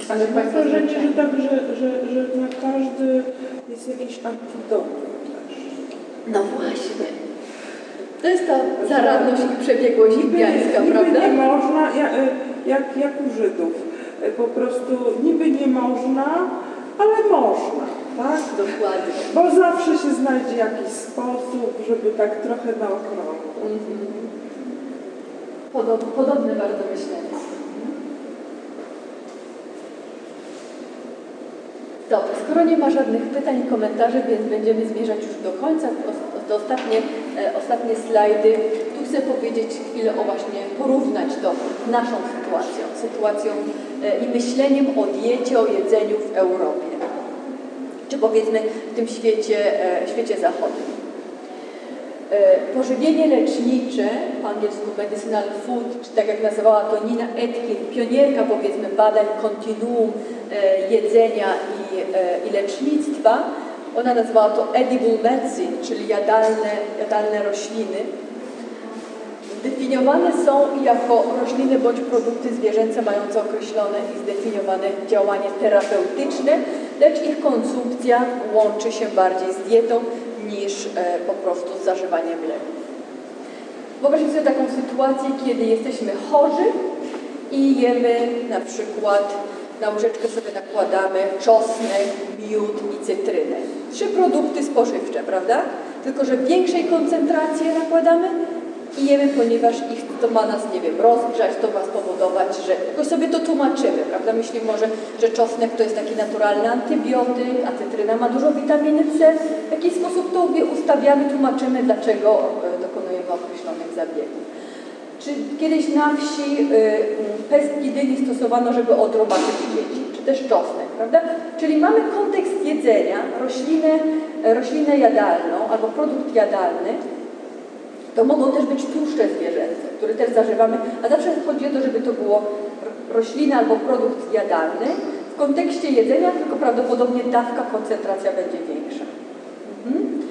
Ale mam wrażenie, że tak, że, że, że na każdy jest jakiś antidotum też. No właśnie. To jest ta zaradność i przebiegłość indiańska, prawda? nie można, ja- e, jak, jak u Żydów, e, po prostu niby nie można, ale można, tak? Dokładnie. Bo zawsze się znajdzie jakiś sposób, żeby tak trochę na okrągło. Mhm. Podob, podobne bardzo myślenie. Dobrze, skoro nie ma żadnych pytań i komentarzy, więc będziemy zmierzać już do końca. To ostatnie, e, ostatnie slajdy. Tu chcę powiedzieć chwilę o właśnie porównać to naszą sytuacją, sytuacją e, i myśleniem o diecie, o jedzeniu w Europie, czy powiedzmy w tym świecie, e, świecie zachodnim. E, Pożywienie lecznicze, po angielsku medicinal food, czy tak jak nazywała to Nina Etkin, pionierka powiedzmy badań kontinuum e, jedzenia i, e, i lecznictwa, ona nazywała to edible medicine, czyli jadalne, jadalne rośliny. Definiowane są jako rośliny bądź produkty zwierzęce mające określone i zdefiniowane działanie terapeutyczne, lecz ich konsumpcja łączy się bardziej z dietą niż e, po prostu z zażywaniem leków. Wyobraźcie sobie taką sytuację, kiedy jesteśmy chorzy i jemy na przykład na łyżeczkę sobie nakładamy czosnek, miód i cytrynę. Trzy produkty spożywcze, prawda? Tylko, że większej koncentracji nakładamy i ponieważ ich, to ma nas, nie wiem, rozgrzać, to ma spowodować, że jakoś sobie to tłumaczymy, prawda? Myślimy może, że czosnek to jest taki naturalny antybiotyk, a cytryna ma dużo witaminy C. W jakiś sposób to ustawiamy, tłumaczymy, dlaczego e, dokonujemy określonych zabiegów. Czy kiedyś na wsi y, pestki dyni stosowano, żeby odrobaczyć dzieci, czy też czosnek, prawda? Czyli mamy kontekst jedzenia, roślinę, roślinę jadalną albo produkt jadalny, to mogą też być tłuszcze zwierzęce, które też zażywamy, a zawsze chodzi o to, żeby to było ro- roślina albo produkt jadalny. W kontekście jedzenia tylko prawdopodobnie dawka, koncentracja będzie większa. Mhm.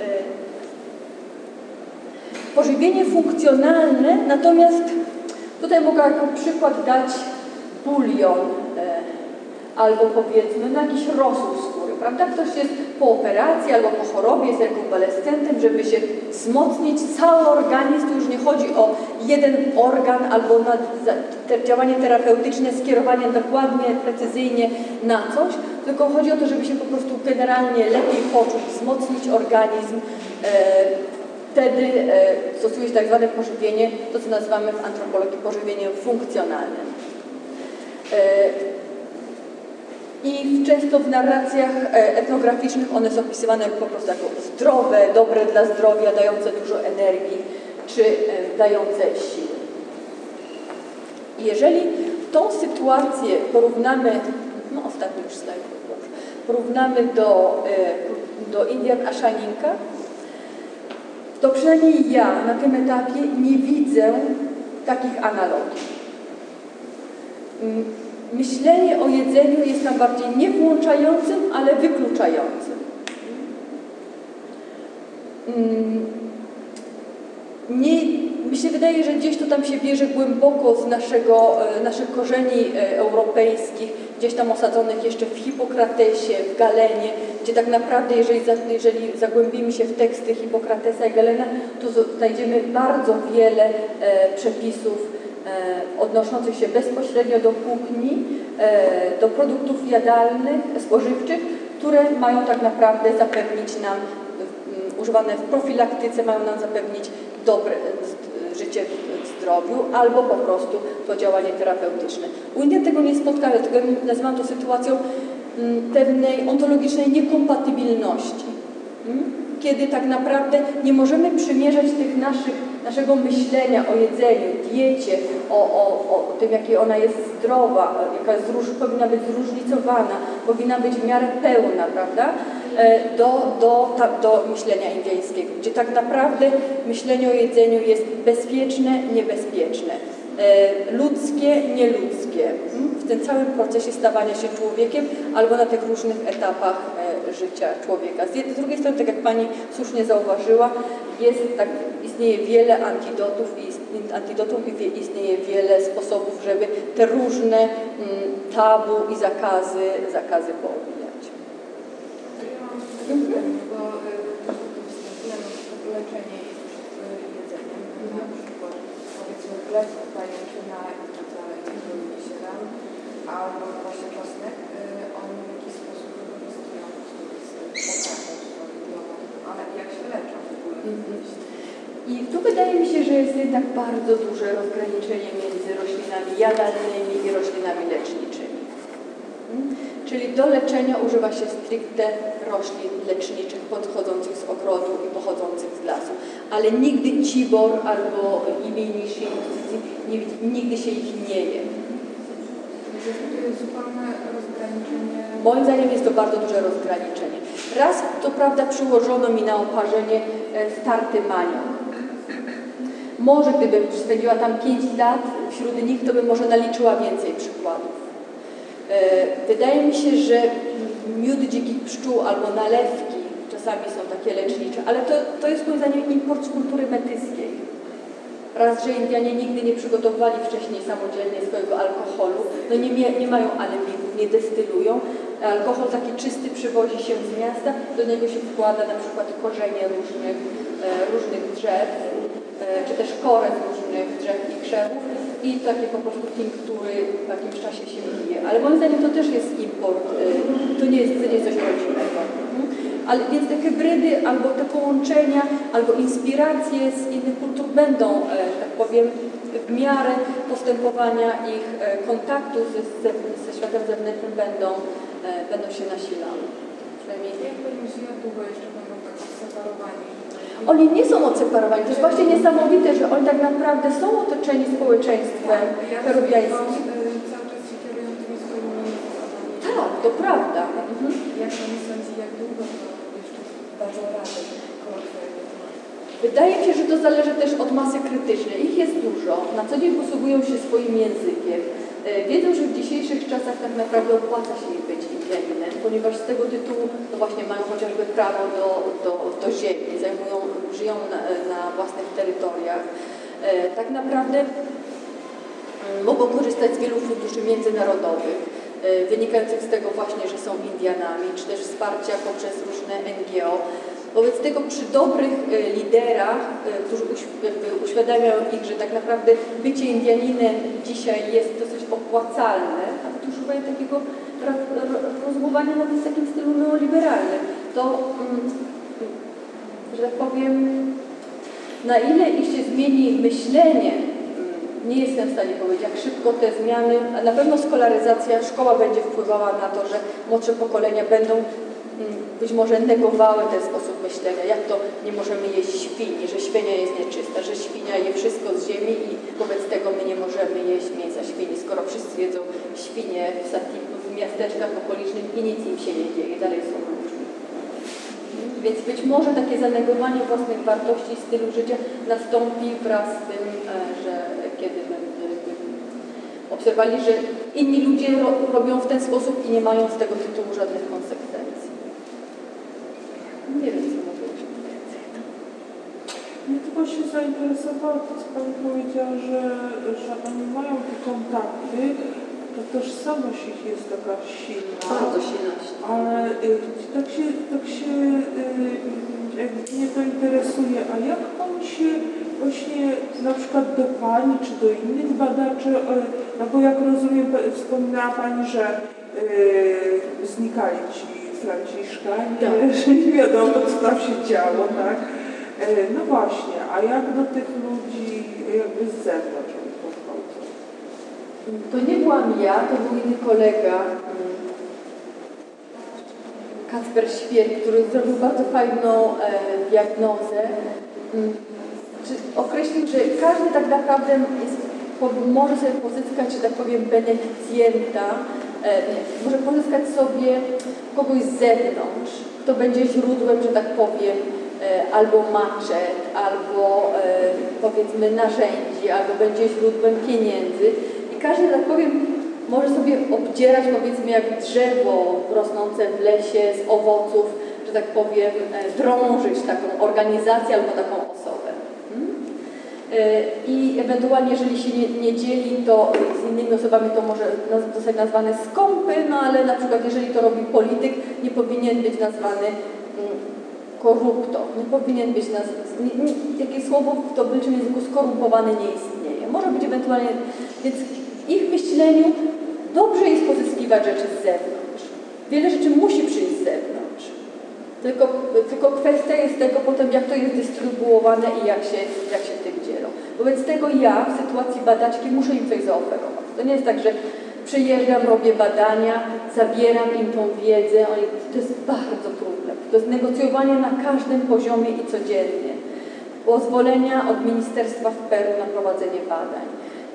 Y, Pożywienie funkcjonalne, natomiast tutaj mogę jako przykład dać bulion e, albo powiedzmy no jakiś rosół prawda? Ktoś jest po operacji albo po chorobie, jest rekonwalescentem, żeby się wzmocnić cały organizm, tu już nie chodzi o jeden organ albo na te działanie terapeutyczne, skierowanie dokładnie, precyzyjnie na coś, tylko chodzi o to, żeby się po prostu generalnie lepiej poczuć, wzmocnić organizm, e, Wtedy e, stosuje się tak zwane pożywienie, to co nazywamy w antropologii pożywieniem funkcjonalnym. I często w narracjach e, etnograficznych one są opisywane po prostu jako zdrowe, dobre dla zdrowia, dające dużo energii, czy e, dające siły. Jeżeli tą sytuację porównamy, no ostatni już slajd, porównamy do, e, do Indian Ashaninka, to przynajmniej ja na tym etapie nie widzę takich analogii. Myślenie o jedzeniu jest nam bardziej nie włączającym, ale wykluczającym. Mm, Nie, mi się wydaje, że gdzieś to tam się bierze głęboko z naszego, e, naszych korzeni e, europejskich, gdzieś tam osadzonych jeszcze w Hipokratesie, w Galenie, gdzie tak naprawdę, jeżeli, jeżeli zagłębimy się w teksty Hipokratesa i Galena, to znajdziemy bardzo wiele e, przepisów odnoszących się bezpośrednio do kuchni, e, do produktów jadalnych, spożywczych, które mają tak naprawdę zapewnić nam mm, używane w profilaktyce mają nam zapewnić dobre życie w zdrowiu albo po prostu to działanie terapeutyczne. U Indian tego nie spotkałem, dlatego nazywam to sytuacją mm, pewnej ontologicznej niekompatybilności. Mm? Kiedy tak naprawdę nie możemy przymierzać tych naszych, naszego myślenia o jedzeniu, diecie, o, o, o tym, jakie ona jest zdrowa, jaka jest, powinna być zróżnicowana, powinna być w miarę pełna, prawda? E, Do, do, ta, do myślenia indyjskiego, gdzie tak naprawdę myślenie o jedzeniu jest bezpieczne, niebezpieczne, ludzkie, nieludzkie, mm? w tym całym procesie stawania się człowiekiem albo na tych różnych etapach e, życia człowieka. Z drugiej strony, tak jak Pani słusznie zauważyła, jest, tak, istnieje wiele antidotów i antidotów i istnieje wiele sposobów, żeby te różne mm, tabu i zakazy, zakazy poobijać. Ja mam bo przykład leczenie y, jedzeniem, chleb pajęczyna i tak się nam, albo właśnie czosnek, y, oni w jakiś sposób? Mhm. I tu wydaje mi się, że jest jednak bardzo duże rozgraniczenie między roślinami jadalnymi i roślinami leczniczymi. Czyli do leczenia używa się stricte roślin leczniczych pochodzących z ogrodu i pochodzących z lasu. Ale nigdy cibor albo imieniszy nigdy się ich nie je. Moim zdaniem jest to bardzo duże rozgraniczenie. Raz, to prawda, przyłożono mi na oparzenie e, starty manią. Może gdybym spędziła tam 5 lat wśród nich, to bym może naliczyła więcej przykładów. E, Wydaje mi się, że miód dzikich pszczół albo nalewki czasami są takie lecznicze, ale to, to jest moim zdaniem import z kultury metyskiej. Raz, że Indianie nigdy nie przygotowali wcześniej samodzielnie swojego alkoholu, no nie, nie mają alemików, nie destylują. Alkohol taki czysty przywozi się z miasta, do niego się wkłada na przykład korzenie różnych, e, różnych drzew, e, czy też korę z różnych drzew i krzewów i takie po prostu tinktury w jakimś czasie się pije. Ale moim zdaniem to też jest import, e, to nie jest, to nie jest coś rodzimego. Mhm. Ale więc te hybrydy, albo te połączenia, albo inspiracje z innych kultur będą, e, tak powiem, w miarę postępowania ich e, kontaktu ze, ze, ze światem zewnętrznym będą, e, będą się nasilały. Przynajmniej Jak to myśli, jak długo jeszcze będą tak separowani? Oni nie są odseparowani. To jest właśnie niesamowite, że oni tak naprawdę są otoczeni społeczeństwem peruwiańskim. y. Tak, to prawda. Mhm. Jak pani sądzi, jak długo to jeszcze radę? Wydaje mi się, że to zależy też od masy krytycznej. Ich jest dużo, na co dzień posługują się swoim językiem. E, Wiedzą, że w dzisiejszych czasach tak naprawdę opłaca się być Indianinem, ponieważ z tego tytułu no właśnie mają chociażby prawo do, do, do ziemi, zajmują, żyją na, na własnych terytoriach. E, Tak naprawdę mm, mogą korzystać z wielu funduszy międzynarodowych, e, wynikających z tego właśnie, że są Indianami, czy też wsparcia poprzez różne NGO. Wobec tego przy dobrych e, liderach, e, którzy jakby uświadamiają ich, że tak naprawdę bycie Indianinem dzisiaj jest dosyć opłacalne, tu szukają takiego ro- ro- rozumowania nawet w takim stylu neoliberalnym, to, mm, że tak powiem, na ile ich się zmieni myślenie, mm, nie jestem w stanie powiedzieć, jak szybko te zmiany, a na pewno skolaryzacja, szkoła będzie wpływała na to, że młodsze pokolenia będą być może negowały ten sposób myślenia, jak to nie możemy jeść świni, że świnia jest nieczysta, że świnia je wszystko z ziemi i wobec tego my nie możemy jeść mięsa świni, skoro wszyscy jedzą świnie w, w miasteczkach okolicznych i nic im się nie dzieje, dalej są ludźmi. Więc być może takie zanegowanie własnych wartości i stylu życia nastąpi wraz z tym, e, że kiedy obserwowali, że inni ludzie ro, robią w ten sposób i nie mają z tego tytułu żadnych konsekwencji. Nie wiem, co mogę jeszcze więcej. Mnie tylko się zainteresowało to, co Pani powiedziała, że, że oni mają te kontakty, to tożsamość ich jest taka silna. Bardzo silna. Ale y, tak się, tak się y, mnie to interesuje, a jak oni się właśnie na przykład do Pani czy do innych badaczy, y, no bo jak rozumiem, wspominała Pani, że y, znikali ci Franciszkanie, Tak. że nie wiadomo co tam się działo, tak? Y, no właśnie, a jak do tych ludzi jakby z zewnątrz? To nie byłam ja, to był inny kolega, mm, Kacper Świer, który zrobił bardzo fajną e, diagnozę. Mm, określił, że każdy tak naprawdę jest, może sobie pozyskać, że tak powiem, beneficjenta, e, może pozyskać sobie kogoś z zewnątrz, kto będzie źródłem, że tak powiem, e, albo maczet, albo e, powiedzmy narzędzi, albo będzie źródłem pieniędzy. I każdy, tak powiem, może sobie obdzierać powiedzmy jak drzewo rosnące w lesie z owoców, że tak powiem, e, drążyć taką organizację albo taką osobę. Hmm? E, I ewentualnie, jeżeli się nie, nie dzieli to z innymi osobami, to może zostać nazwany skąpy, no ale na przykład jeżeli to robi polityk, nie powinien być nazwany mm, korupto, nie powinien być nie, takie słowo w tobylczym języku skorumpowany nie istnieje. Może być ewentualnie, więc w ich myśleniu dobrze jest pozyskiwać rzeczy z zewnątrz. Wiele rzeczy musi przyjść z zewnątrz. Tylko, tylko kwestia jest tego potem, jak to jest dystrybuowane i jak się, jak się tym dzielą. Wobec tego ja w sytuacji badaczki muszę im coś zaoferować. To nie jest tak, że Przyjeżdżam, robię badania, zabieram im tą wiedzę. Oni, to jest bardzo trudne. To jest negocjowanie na każdym poziomie i codziennie. Pozwolenia od ministerstwa w Peru na prowadzenie badań.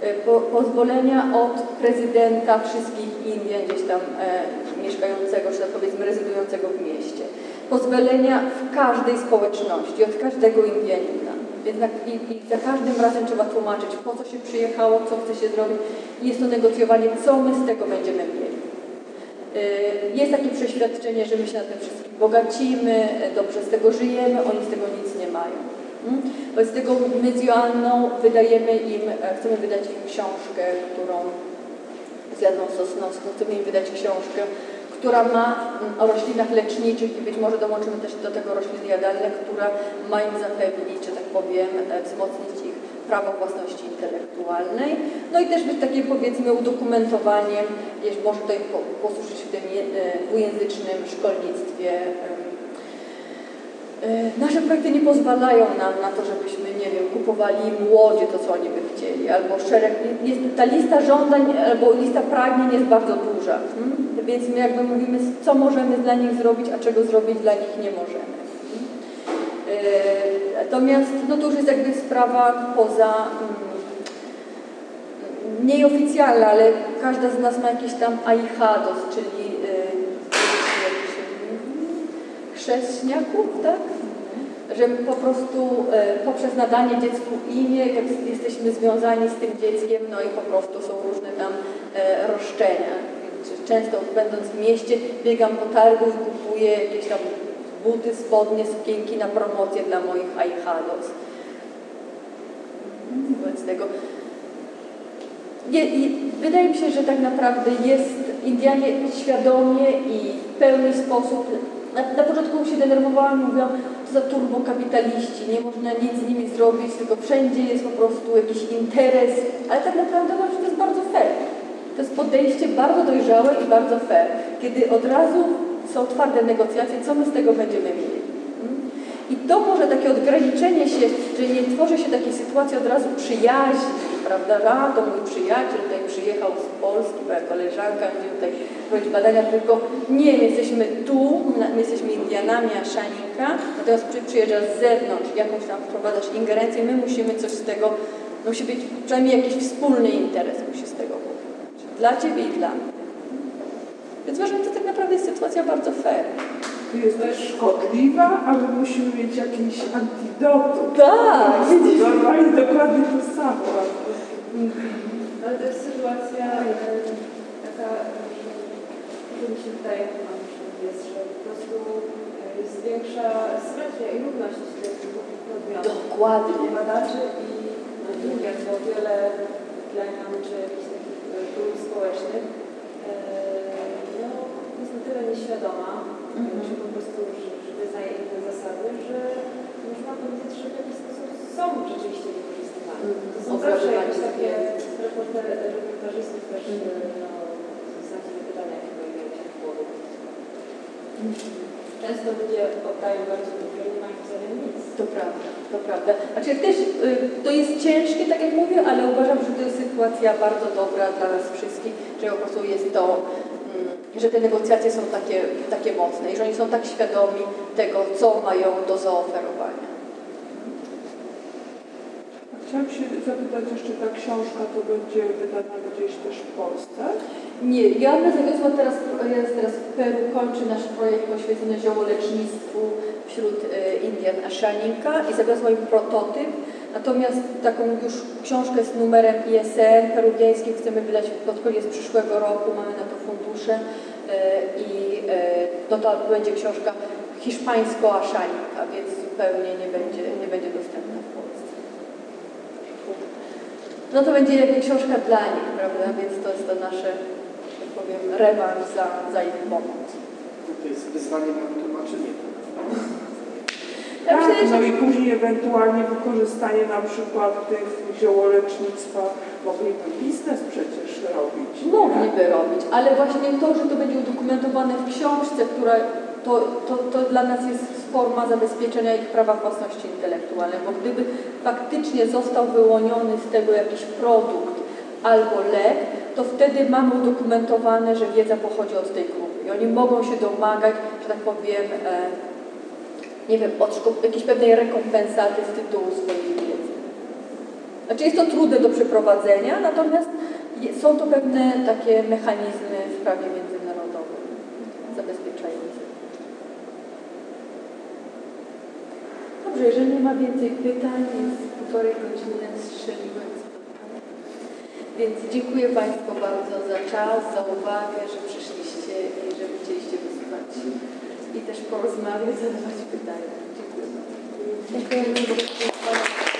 E, Po, pozwolenia od prezydenta wszystkich Indian gdzieś tam e, mieszkającego, czy tak powiedzmy rezydującego w mieście. Pozwolenia w każdej społeczności, od każdego Indianina. Więc na, i, i za każdym razem trzeba tłumaczyć, po co się przyjechało, co chce się zrobić. I jest to negocjowanie, co my z tego będziemy mieli. Y, Jest takie przeświadczenie, że my się na tym wszystkim bogacimy, e, dobrze z tego żyjemy, oni z tego nic nie mają. Mm? Wobec tego my z Joanną wydajemy im, e, chcemy wydać im książkę, którą z Janą Sosnowską, chcemy im wydać książkę, która ma mm, o roślinach leczniczych i być może dołączymy też do tego rośliny jadalne, która ma im zapewnić, że tak powiem, e, wzmocnić ich prawo własności intelektualnej. No i też być takie powiedzmy udokumentowanie, jeśli może po- posłużyć w tym e, dwujęzycznym szkolnictwie. E, Nasze projekty nie pozwalają nam na to, żebyśmy, nie wiem, kupowali im łodzie, to co oni by chcieli, albo szereg, jest, ta lista żądań albo lista pragnień jest bardzo duża, hmm? więc my jakby mówimy, co możemy dla nich zrobić, a czego zrobić dla nich nie możemy. E, Natomiast no to już jest jakby sprawa poza, mm, mniej oficjalna, ale każda z nas ma jakieś tam aihados, czyli e, chrześniaków, tak? Że po prostu e, poprzez nadanie dziecku imię, jesteśmy związani z tym dzieckiem, no i po prostu są różne tam roszczenia. Często będąc w mieście biegam po targu kupuję jakieś tam buty, spodnie, sukienki na promocję dla moich aihados. Wobec tego wydaje mi się, że tak naprawdę jest Indianie świadomie i w pełny sposób. Na, na początku się denerwowałam, mówiłam, to za turbokapitaliści, nie można nic z nimi zrobić, tylko wszędzie jest po prostu jakiś interes, ale tak naprawdę uważam, że to jest bardzo fair. To jest podejście bardzo dojrzałe i bardzo fair, kiedy od razu są twarde negocjacje, co my z tego będziemy mieli. Mm? I to może takie odgraniczenie się, że nie tworzy się takiej sytuacji od razu przyjaźni, prawda, a, to mój przyjaciel tutaj przyjechał z Polski, moja koleżanka, będzie tutaj robić badania, tylko nie, my jesteśmy tu, my jesteśmy Indianami, a Szaninka, natomiast przy, przyjeżdża z zewnątrz, jakąś tam wprowadzasz ingerencję, my musimy coś z tego, musi być przynajmniej jakiś wspólny interes musi z tego być. Dla Ciebie i dla mnie. Więc uważam, że to tak naprawdę jest sytuacja bardzo fair. Jest też szkodliwa, ale musimy mieć jakieś antidotum. Tak, widzisz. Normalnie dokładnie to samo. Ale to jest sytuacja e, taka, że mi się wydaje, że jest, że po prostu e, jest większa symetria i równość tych dwóch podmiotów. Dokładnie. Badaczy i Indian, bo wiele plemion czy jakichś takich grup społecznych e, no, jest na tyle nieświadoma, Mhm. że po prostu że, że wyznaje inne zasady, że można powiedzieć, że w jakiś sposób są rzeczywiście wykorzystywane. Mhm. To są zawsze jakieś takie reporter- reportażystów też Mhm. e, no, z takimi pytaniami pojawiają się w głowie. Często ludzie oddają bardzo dużo i nie mają w zamian nic. To prawda, to prawda. Znaczy też y, to jest ciężkie, tak jak mówię, ale uważam, że to jest sytuacja bardzo dobra dla nas wszystkich, że po prostu jest to, że te negocjacje są takie, takie mocne i że oni są tak świadomi tego, co mają do zaoferowania. Chciałam się zapytać jeszcze, ta książka to będzie wydana gdzieś też w Polsce? Nie, Joanna zawiozła teraz, jest teraz w Peru, kończy nasz projekt poświęcony ziołolecznictwu wśród e, Indian Ashaninka i zawiozła im prototyp. Natomiast taką już książkę z numerem ISN peruwiańskim chcemy wydać pod koniec przyszłego roku, mamy na to fundusze e, i e, no to będzie książka hiszpańsko-ashaninka, więc zupełnie nie będzie, nie będzie dostępna w Polsce. No to będzie jakby książka dla nich, prawda? Więc to jest to nasze, tak powiem, rewanż za, za ich pomoc. To jest wyzwanie na tłumaczenie. Ja Tak, myślę, no i później ewentualnie wykorzystanie na przykład tych ziołolecznictwa mogliby biznes przecież robić. mogliby robić, ale właśnie to, że to będzie udokumentowane w książce, która to, to, to dla nas jest forma zabezpieczenia ich prawa własności intelektualnej, bo gdyby faktycznie został wyłoniony z tego jakiś produkt albo lek, to wtedy mamy udokumentowane, że wiedza pochodzi od tej grupy. I oni mogą się domagać, że tak powiem, e, nie wiem, jakiejś pewnej rekompensaty z tytułu swojej wiedzy. Znaczy jest to trudne do przeprowadzenia, natomiast są to pewne takie mechanizmy w prawie międzynarodowym zabezpieczające. Dobrze, jeżeli nie ma więcej pytań, jest półtorej godziny strzeliłem. Więc dziękuję Państwu bardzo za czas, za uwagę, że przyszliście i że chcieliście wysłuchać i też porozmawiać, zadawać pytania. Dziękuję bardzo. Dziękujemy.